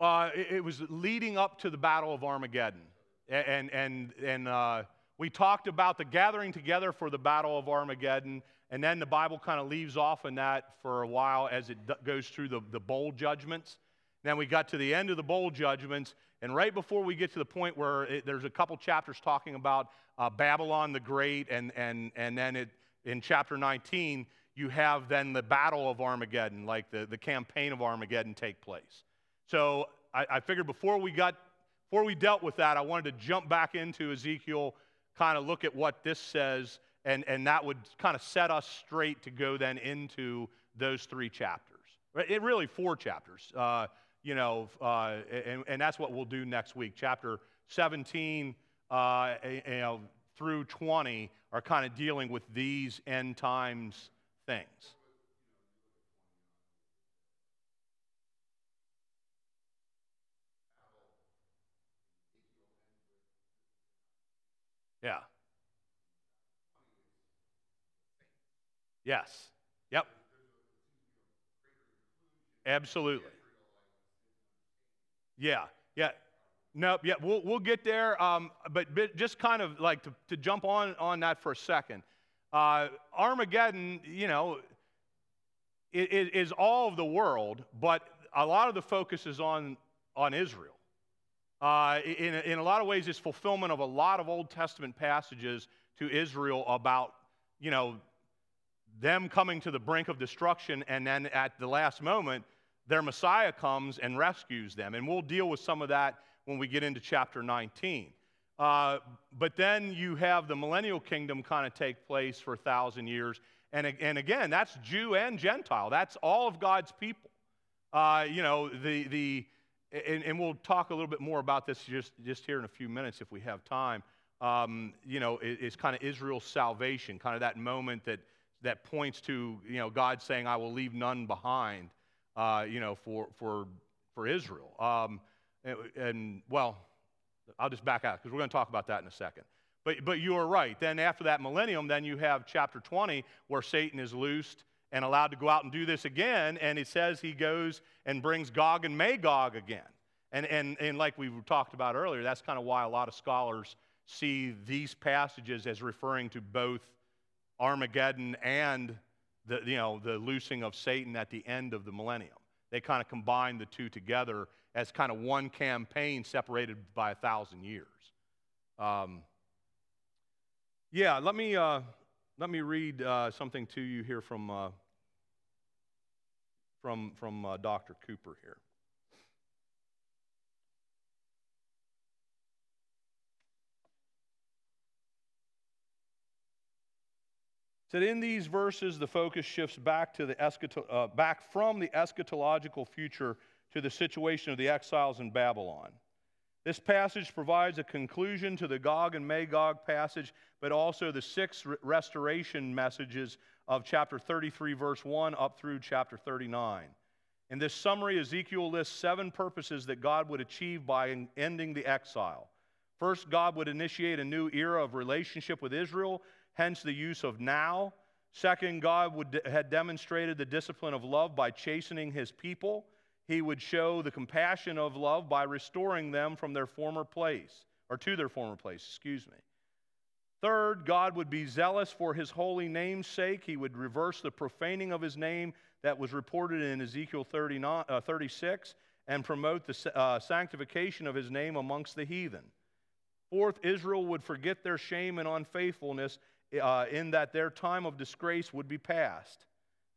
Speaker 1: Uh, it, it, was leading up to the Battle of Armageddon. And, and, and uh, we talked about the gathering together for the Battle of Armageddon, and then the Bible kind of leaves off in that for a while as it d- goes through the, the bowl judgments. Then we got to the end of the bowl judgments, and right before we get to the point where it, there's a couple chapters talking about uh, Babylon the Great, and, and, and then it, in chapter 19, you have then the Battle of Armageddon, like the, the campaign of Armageddon take place. So I, I figured before we got before we dealt with that, I wanted to jump back into Ezekiel, kind of look at what this says, and, and that would kind of set us straight to go then into those three chapters. It really four chapters, uh, you know, uh, and, and that's what we'll do next week. Chapter 17 uh, you know, through 20 are kind of dealing with these end times things. Yeah. Yes. Yep. Absolutely. Yeah. Yeah. Nope. Yeah. We'll, we'll get there. Um, but, but just kind of like to, to jump on, on that for a second. Uh, Armageddon, you know, is, is all of the world, but a lot of the focus is on, on Israel. Uh, in, in a lot of ways, it's fulfillment of a lot of Old Testament passages to Israel about, you know, them coming to the brink of destruction, and then at the last moment, their Messiah comes and rescues them. And we'll deal with some of that when we get into chapter 19. Uh, but then you have the millennial kingdom kind of take place for a thousand years. And, and again, that's Jew and Gentile. That's all of God's people. Uh, you know, the, the, and, and, we'll talk a little bit more about this just, just here in a few minutes if we have time. Um, you know, it, it's kind of Israel's salvation, kind of that moment that, that points to, you know, God saying, I will leave none behind, uh, you know, for, for, for Israel. Um, and, and, well, I'll just back out because we're going to talk about that in a second. But, but you are right. Then after that millennium, then you have chapter 20 where Satan is loosed and allowed to go out and do this again. And it says he goes and brings Gog and Magog again. And, and, and like we talked about earlier, that's kind of why a lot of scholars see these passages as referring to both Armageddon and the, you know, the loosing of Satan at the end of the millennium. They kind of combine the two together as kind of one campaign separated by a thousand years. Um, Yeah, let me, uh, let me read uh, something to you here from, uh, from, from uh, Dr. Cooper here. Said in these verses, the focus shifts back to the eschato- uh, back from the eschatological future to the situation of the exiles in Babylon. This passage provides a conclusion to the Gog and Magog passage, but also the six restoration messages of chapter 33, verse 1, up through chapter 39. In this summary, Ezekiel lists seven purposes that God would achieve by ending the exile. First, God would initiate a new era of relationship with Israel, hence the use of now. Second, God would, had demonstrated the discipline of love by chastening his people he would show the compassion of love by restoring them from their former place, or to their former place, excuse me. Third, God would be zealous for his holy name's sake. He would reverse the profaning of his name that was reported in Ezekiel 39, uh, 36 and promote the uh, sanctification of his name amongst the heathen. Fourth, Israel would forget their shame and unfaithfulness uh, in that their time of disgrace would be past.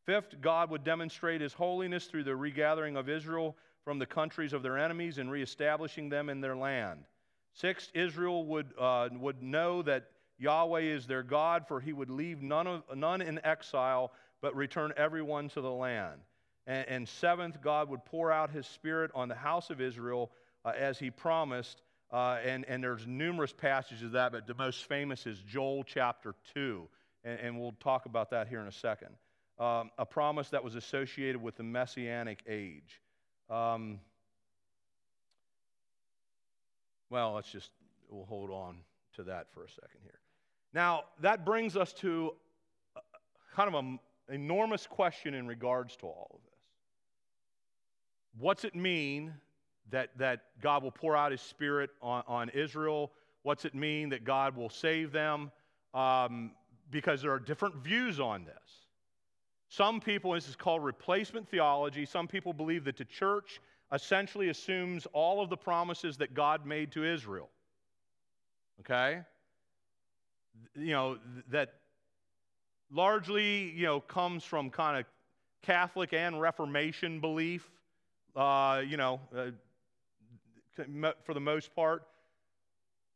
Speaker 1: Fifth, God would demonstrate his holiness through the regathering of Israel from the countries of their enemies and reestablishing them in their land. Sixth, Israel would, uh, would know that Yahweh is their God, for he would leave none, of, none in exile, but return everyone to the land. And, and seventh, God would pour out his spirit on the house of Israel uh, as he promised. Uh, and, and there's numerous passages of that, but the most famous is Joel chapter 2. And, and we'll talk about that here in a second um, a promise that was associated with the messianic age. Um, well, let's just, we'll hold on to that for a second here. Now, that brings us to kind of an enormous question in regards to all of this. What's it mean that, that God will pour out his spirit on, on Israel? What's it mean that God will save them? Um, because there are different views on this. Some people, this is called replacement theology, some people believe that the church essentially assumes all of the promises that God made to Israel. Okay? You know, that largely, you know, comes from kind of Catholic and Reformation belief, uh, you know, uh, for the most part.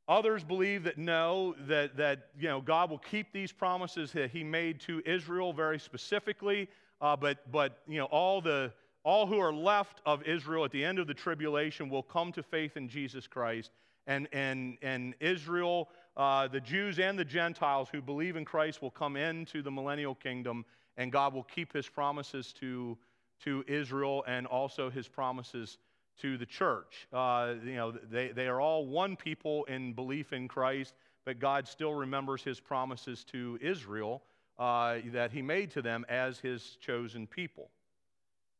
Speaker 1: Others believe that no, that, that you know, God will keep these promises that he made to Israel very specifically, uh, but, but you know, all, the, all who are left of Israel at the end of the tribulation will come to faith in Jesus Christ. And, and, and Israel, uh, the Jews and the Gentiles who believe in Christ will come into the millennial kingdom, and God will keep his promises to, to Israel and also his promises to the church. Uh, you know, they, they are all one people in belief in Christ, but God still remembers his promises to Israel uh, that he made to them as his chosen people.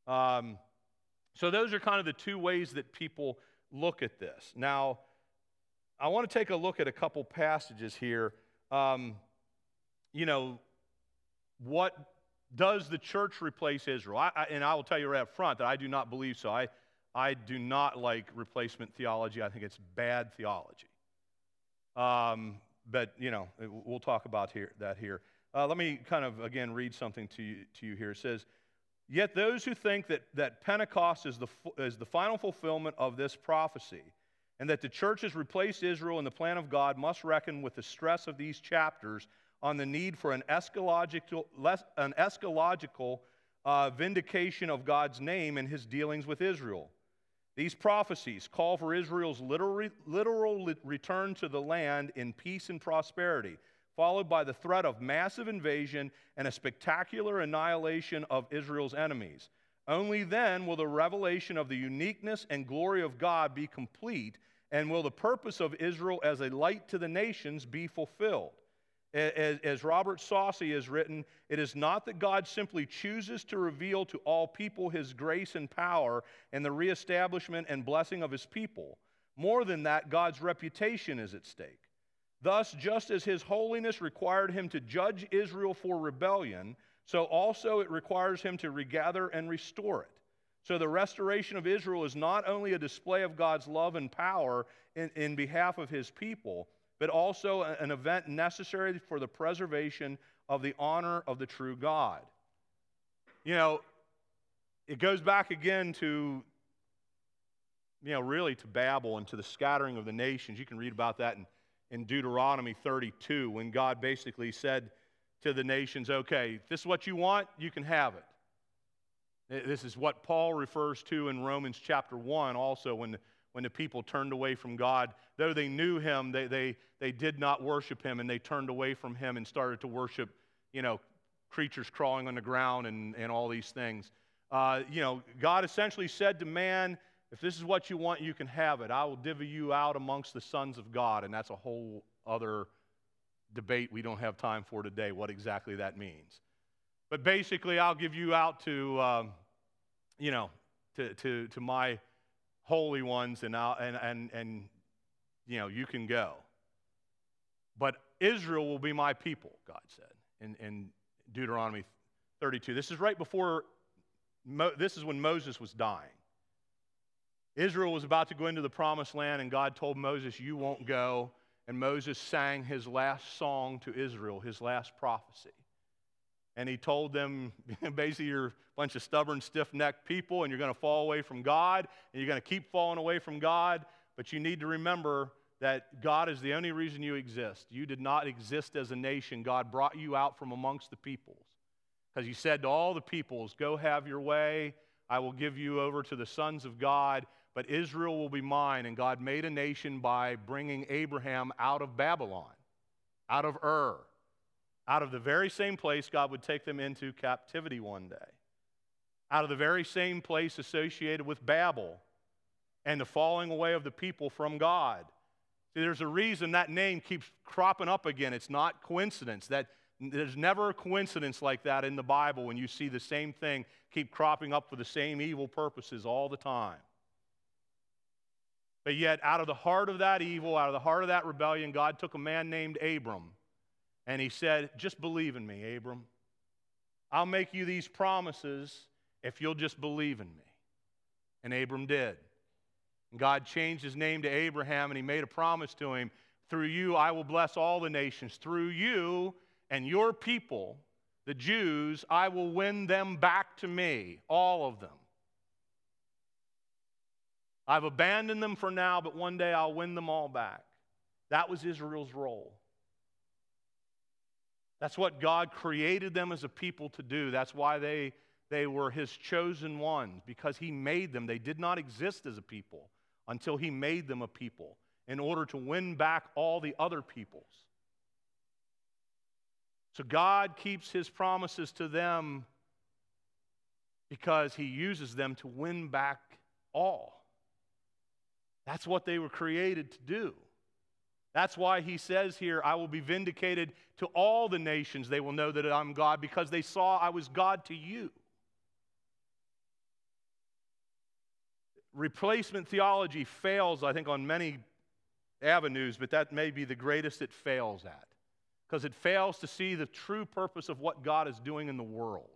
Speaker 1: Um, so, those are kind of the two ways that people look at this. Now, I want to take a look at a couple passages here. Um, you know, what does the church replace Israel? I, I, and I will tell you right up front that I do not believe so. I, I do not like replacement theology. I think it's bad theology. Um, but, you know, we'll talk about here, that here. Uh, let me kind of, again, read something to you, to you here. It says, Yet those who think that, that Pentecost is the, is the final fulfillment of this prophecy and that the church has replaced Israel in the plan of God must reckon with the stress of these chapters on the need for an eschatological, an eschatological uh, vindication of God's name in his dealings with Israel. These prophecies call for Israel's literal, literal return to the land in peace and prosperity, followed by the threat of massive invasion and a spectacular annihilation of Israel's enemies. Only then will the revelation of the uniqueness and glory of God be complete, and will the purpose of Israel as a light to the nations be fulfilled. As, as, Robert Saucy has written, it is not that God simply chooses to reveal to all people his grace and power and the reestablishment and blessing of his people. More than that, God's reputation is at stake. Thus, just as his holiness required him to judge Israel for rebellion, so also it requires him to regather and restore it. So the restoration of Israel is not only a display of God's love and power in, in behalf of his people but also an event necessary for the preservation of the honor of the true God. You know, it goes back again to, you know, really to Babel and to the scattering of the nations. You can read about that in, in Deuteronomy 32 when God basically said to the nations, okay, if this is what you want, you can have it. This is what Paul refers to in Romans chapter 1 also when when the people turned away from God. Though they knew him, they, they, they did not worship him and they turned away from him and started to worship, you know, creatures crawling on the ground and, and all these things. Uh, you know, God essentially said to man, if this is what you want, you can have it. I will divvy you out amongst the sons of God. And that's a whole other debate we don't have time for today, what exactly that means. But basically, I'll give you out to, um, you know, to, to, to my holy ones, and, I'll, and, and, and, you know, you can go. But Israel will be my people, God said in, in Deuteronomy 32. This is right before, Mo, this is when Moses was dying. Israel was about to go into the promised land, and God told Moses, You won't go. And Moses sang his last song to Israel, his last prophecy. And he told them <laughs> basically, you're a bunch of stubborn, stiff necked people, and you're going to fall away from God, and you're going to keep falling away from God. But you need to remember that God is the only reason you exist. You did not exist as a nation. God brought you out from amongst the peoples. Because he said to all the peoples, Go have your way. I will give you over to the sons of God but Israel will be mine. And God made a nation by bringing Abraham out of Babylon, out of Ur, out of the very same place God would take them into captivity one day, out of the very same place associated with Babel and the falling away of the people from God. See, there's a reason that name keeps cropping up again. It's not coincidence. That there's never a coincidence like that in the Bible when you see the same thing keep cropping up for the same evil purposes all the time. But yet, out of the heart of that evil, out of the heart of that rebellion, God took a man named Abram and he said, Just believe in me, Abram. I'll make you these promises if you'll just believe in me. And Abram did. And God changed his name to Abraham and he made a promise to him through you, I will bless all the nations. Through you and your people, the Jews, I will win them back to me, all of them. I've abandoned them for now, but one day I'll win them all back. That was Israel's role. That's what God created them as a people to do. That's why they, they were His chosen ones, because He made them. They did not exist as a people until He made them a people in order to win back all the other peoples. So God keeps His promises to them because He uses them to win back all. That's what they were created to do. That's why he says here, I will be vindicated to all the nations. They will know that I'm God because they saw I was God to you. Replacement theology fails, I think, on many avenues, but that may be the greatest it fails at because it fails to see the true purpose of what God is doing in the world.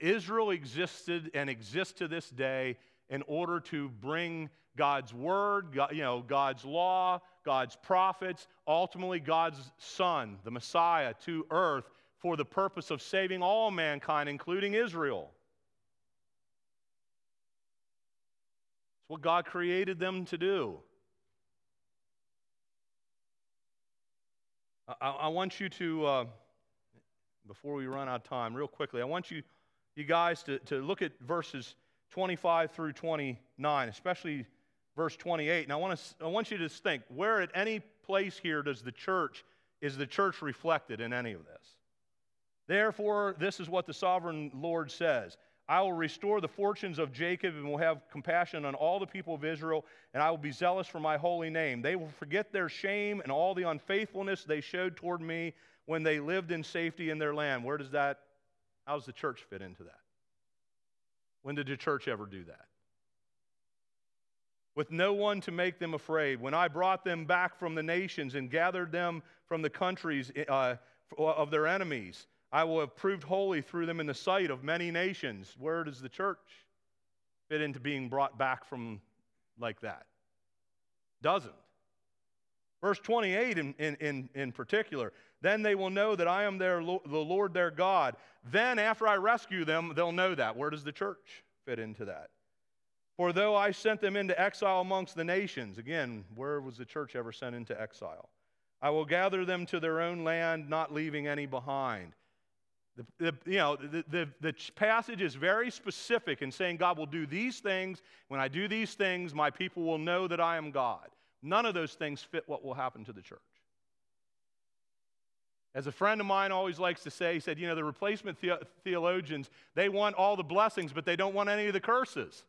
Speaker 1: Israel existed and exists to this day in order to bring God's word, you know, God's law, God's prophets, ultimately God's son, the Messiah, to earth for the purpose of saving all mankind, including Israel. It's what God created them to do. I, I want you to, uh, before we run out of time, real quickly, I want you, you guys to, to look at verses 25 through 29, especially verse 28. And I want, to, I want you to just think where at any place here does the church, is the church reflected in any of this? Therefore, this is what the sovereign Lord says. I will restore the fortunes of Jacob and will have compassion on all the people of Israel, and I will be zealous for my holy name. They will forget their shame and all the unfaithfulness they showed toward me when they lived in safety in their land. Where does that, how does the church fit into that? When did the church ever do that? with no one to make them afraid. When I brought them back from the nations and gathered them from the countries uh, of their enemies, I will have proved holy through them in the sight of many nations. Where does the church fit into being brought back from like that? Doesn't. Verse 28 in, in, in, in particular, then they will know that I am their, the Lord their God. Then, after I rescue them, they'll know that. Where does the church fit into that? For though I sent them into exile amongst the nations, again, where was the church ever sent into exile? I will gather them to their own land, not leaving any behind. The, the, you know, the, the, the passage is very specific in saying God will do these things. When I do these things, my people will know that I am God. None of those things fit what will happen to the church. As a friend of mine always likes to say, he said, you know, the replacement the- theologians, they want all the blessings, but they don't want any of the curses.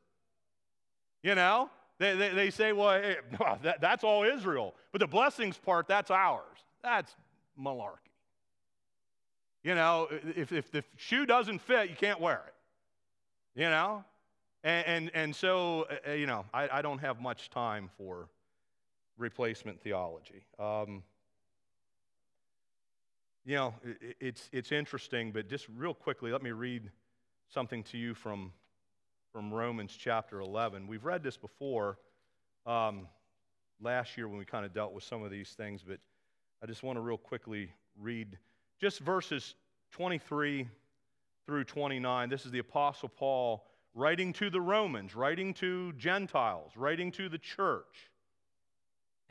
Speaker 1: You know? They, they, they say, well, <laughs> hey, that, that's all Israel. But the blessings part, that's ours. That's malarkey. You know, if, if the shoe doesn't fit, you can't wear it. You know? And, and, and so, uh, you know, I, I don't have much time for replacement theology. Um, you know, it, it's, it's interesting, but just real quickly, let me read something to you from from Romans chapter 11. We've read this before um, last year when we kind of dealt with some of these things, but I just want to real quickly read just verses 23 through 29. This is the Apostle Paul writing to the Romans, writing to Gentiles, writing to the church,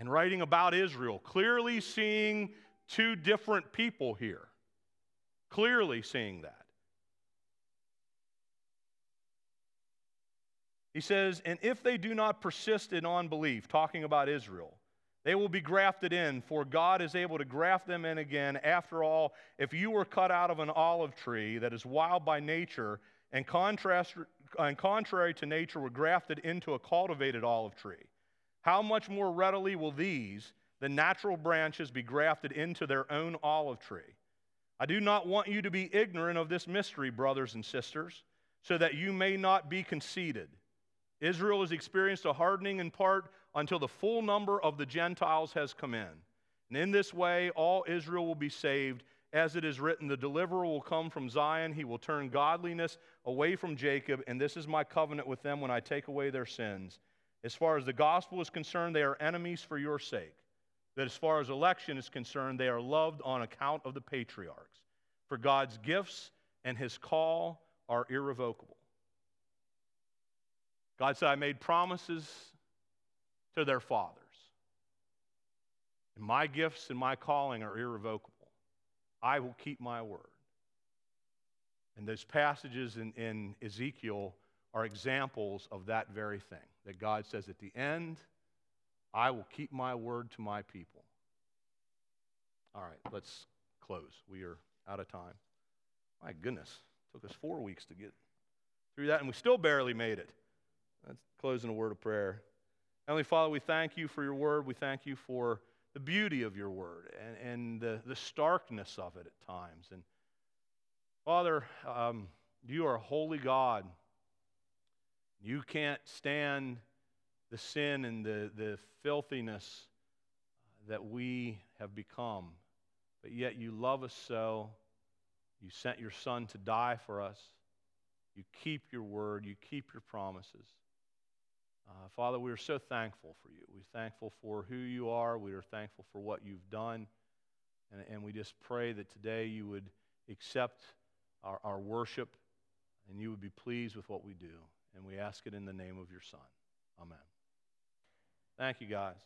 Speaker 1: and writing about Israel, clearly seeing two different people here. Clearly seeing that. He says, And if they do not persist in unbelief, talking about Israel, they will be grafted in, for God is able to graft them in again. After all, if you were cut out of an olive tree that is wild by nature, and, contrast, and contrary to nature were grafted into a cultivated olive tree, how much more readily will these, the natural branches, be grafted into their own olive tree? I do not want you to be ignorant of this mystery, brothers and sisters, so that you may not be conceited. Israel has experienced a hardening in part until the full number of the Gentiles has come in. And in this way, all Israel will be saved. As it is written, the deliverer will come from Zion. He will turn godliness away from Jacob. And this is my covenant with them when I take away their sins. As far as the gospel is concerned, they are enemies for your sake. That as far as election is concerned, they are loved on account of the patriarchs. For God's gifts and his call are irrevocable. God said, I made promises to their fathers. And my gifts and my calling are irrevocable. I will keep my word. And those passages in, in Ezekiel are examples of that very thing. That God says, at the end, I will keep my word to my people. All right, let's close. We are out of time. My goodness, took us four weeks to get through that, and we still barely made it. Let's close in a word of prayer. Heavenly Father, we thank you for your word. We thank you for the beauty of your word and, and the, the starkness of it at times. And Father, um, you are a holy God. You can't stand the sin and the, the filthiness that we have become. But yet you love us so. You sent your Son to die for us. You keep your word. You keep your promises. Uh, Father, we are so thankful for you. We're thankful for who you are. We are thankful for what you've done. And, and we just pray that today you would accept our, our worship and you would be pleased with what we do. And we ask it in the name of your Son. Amen. Thank you, guys.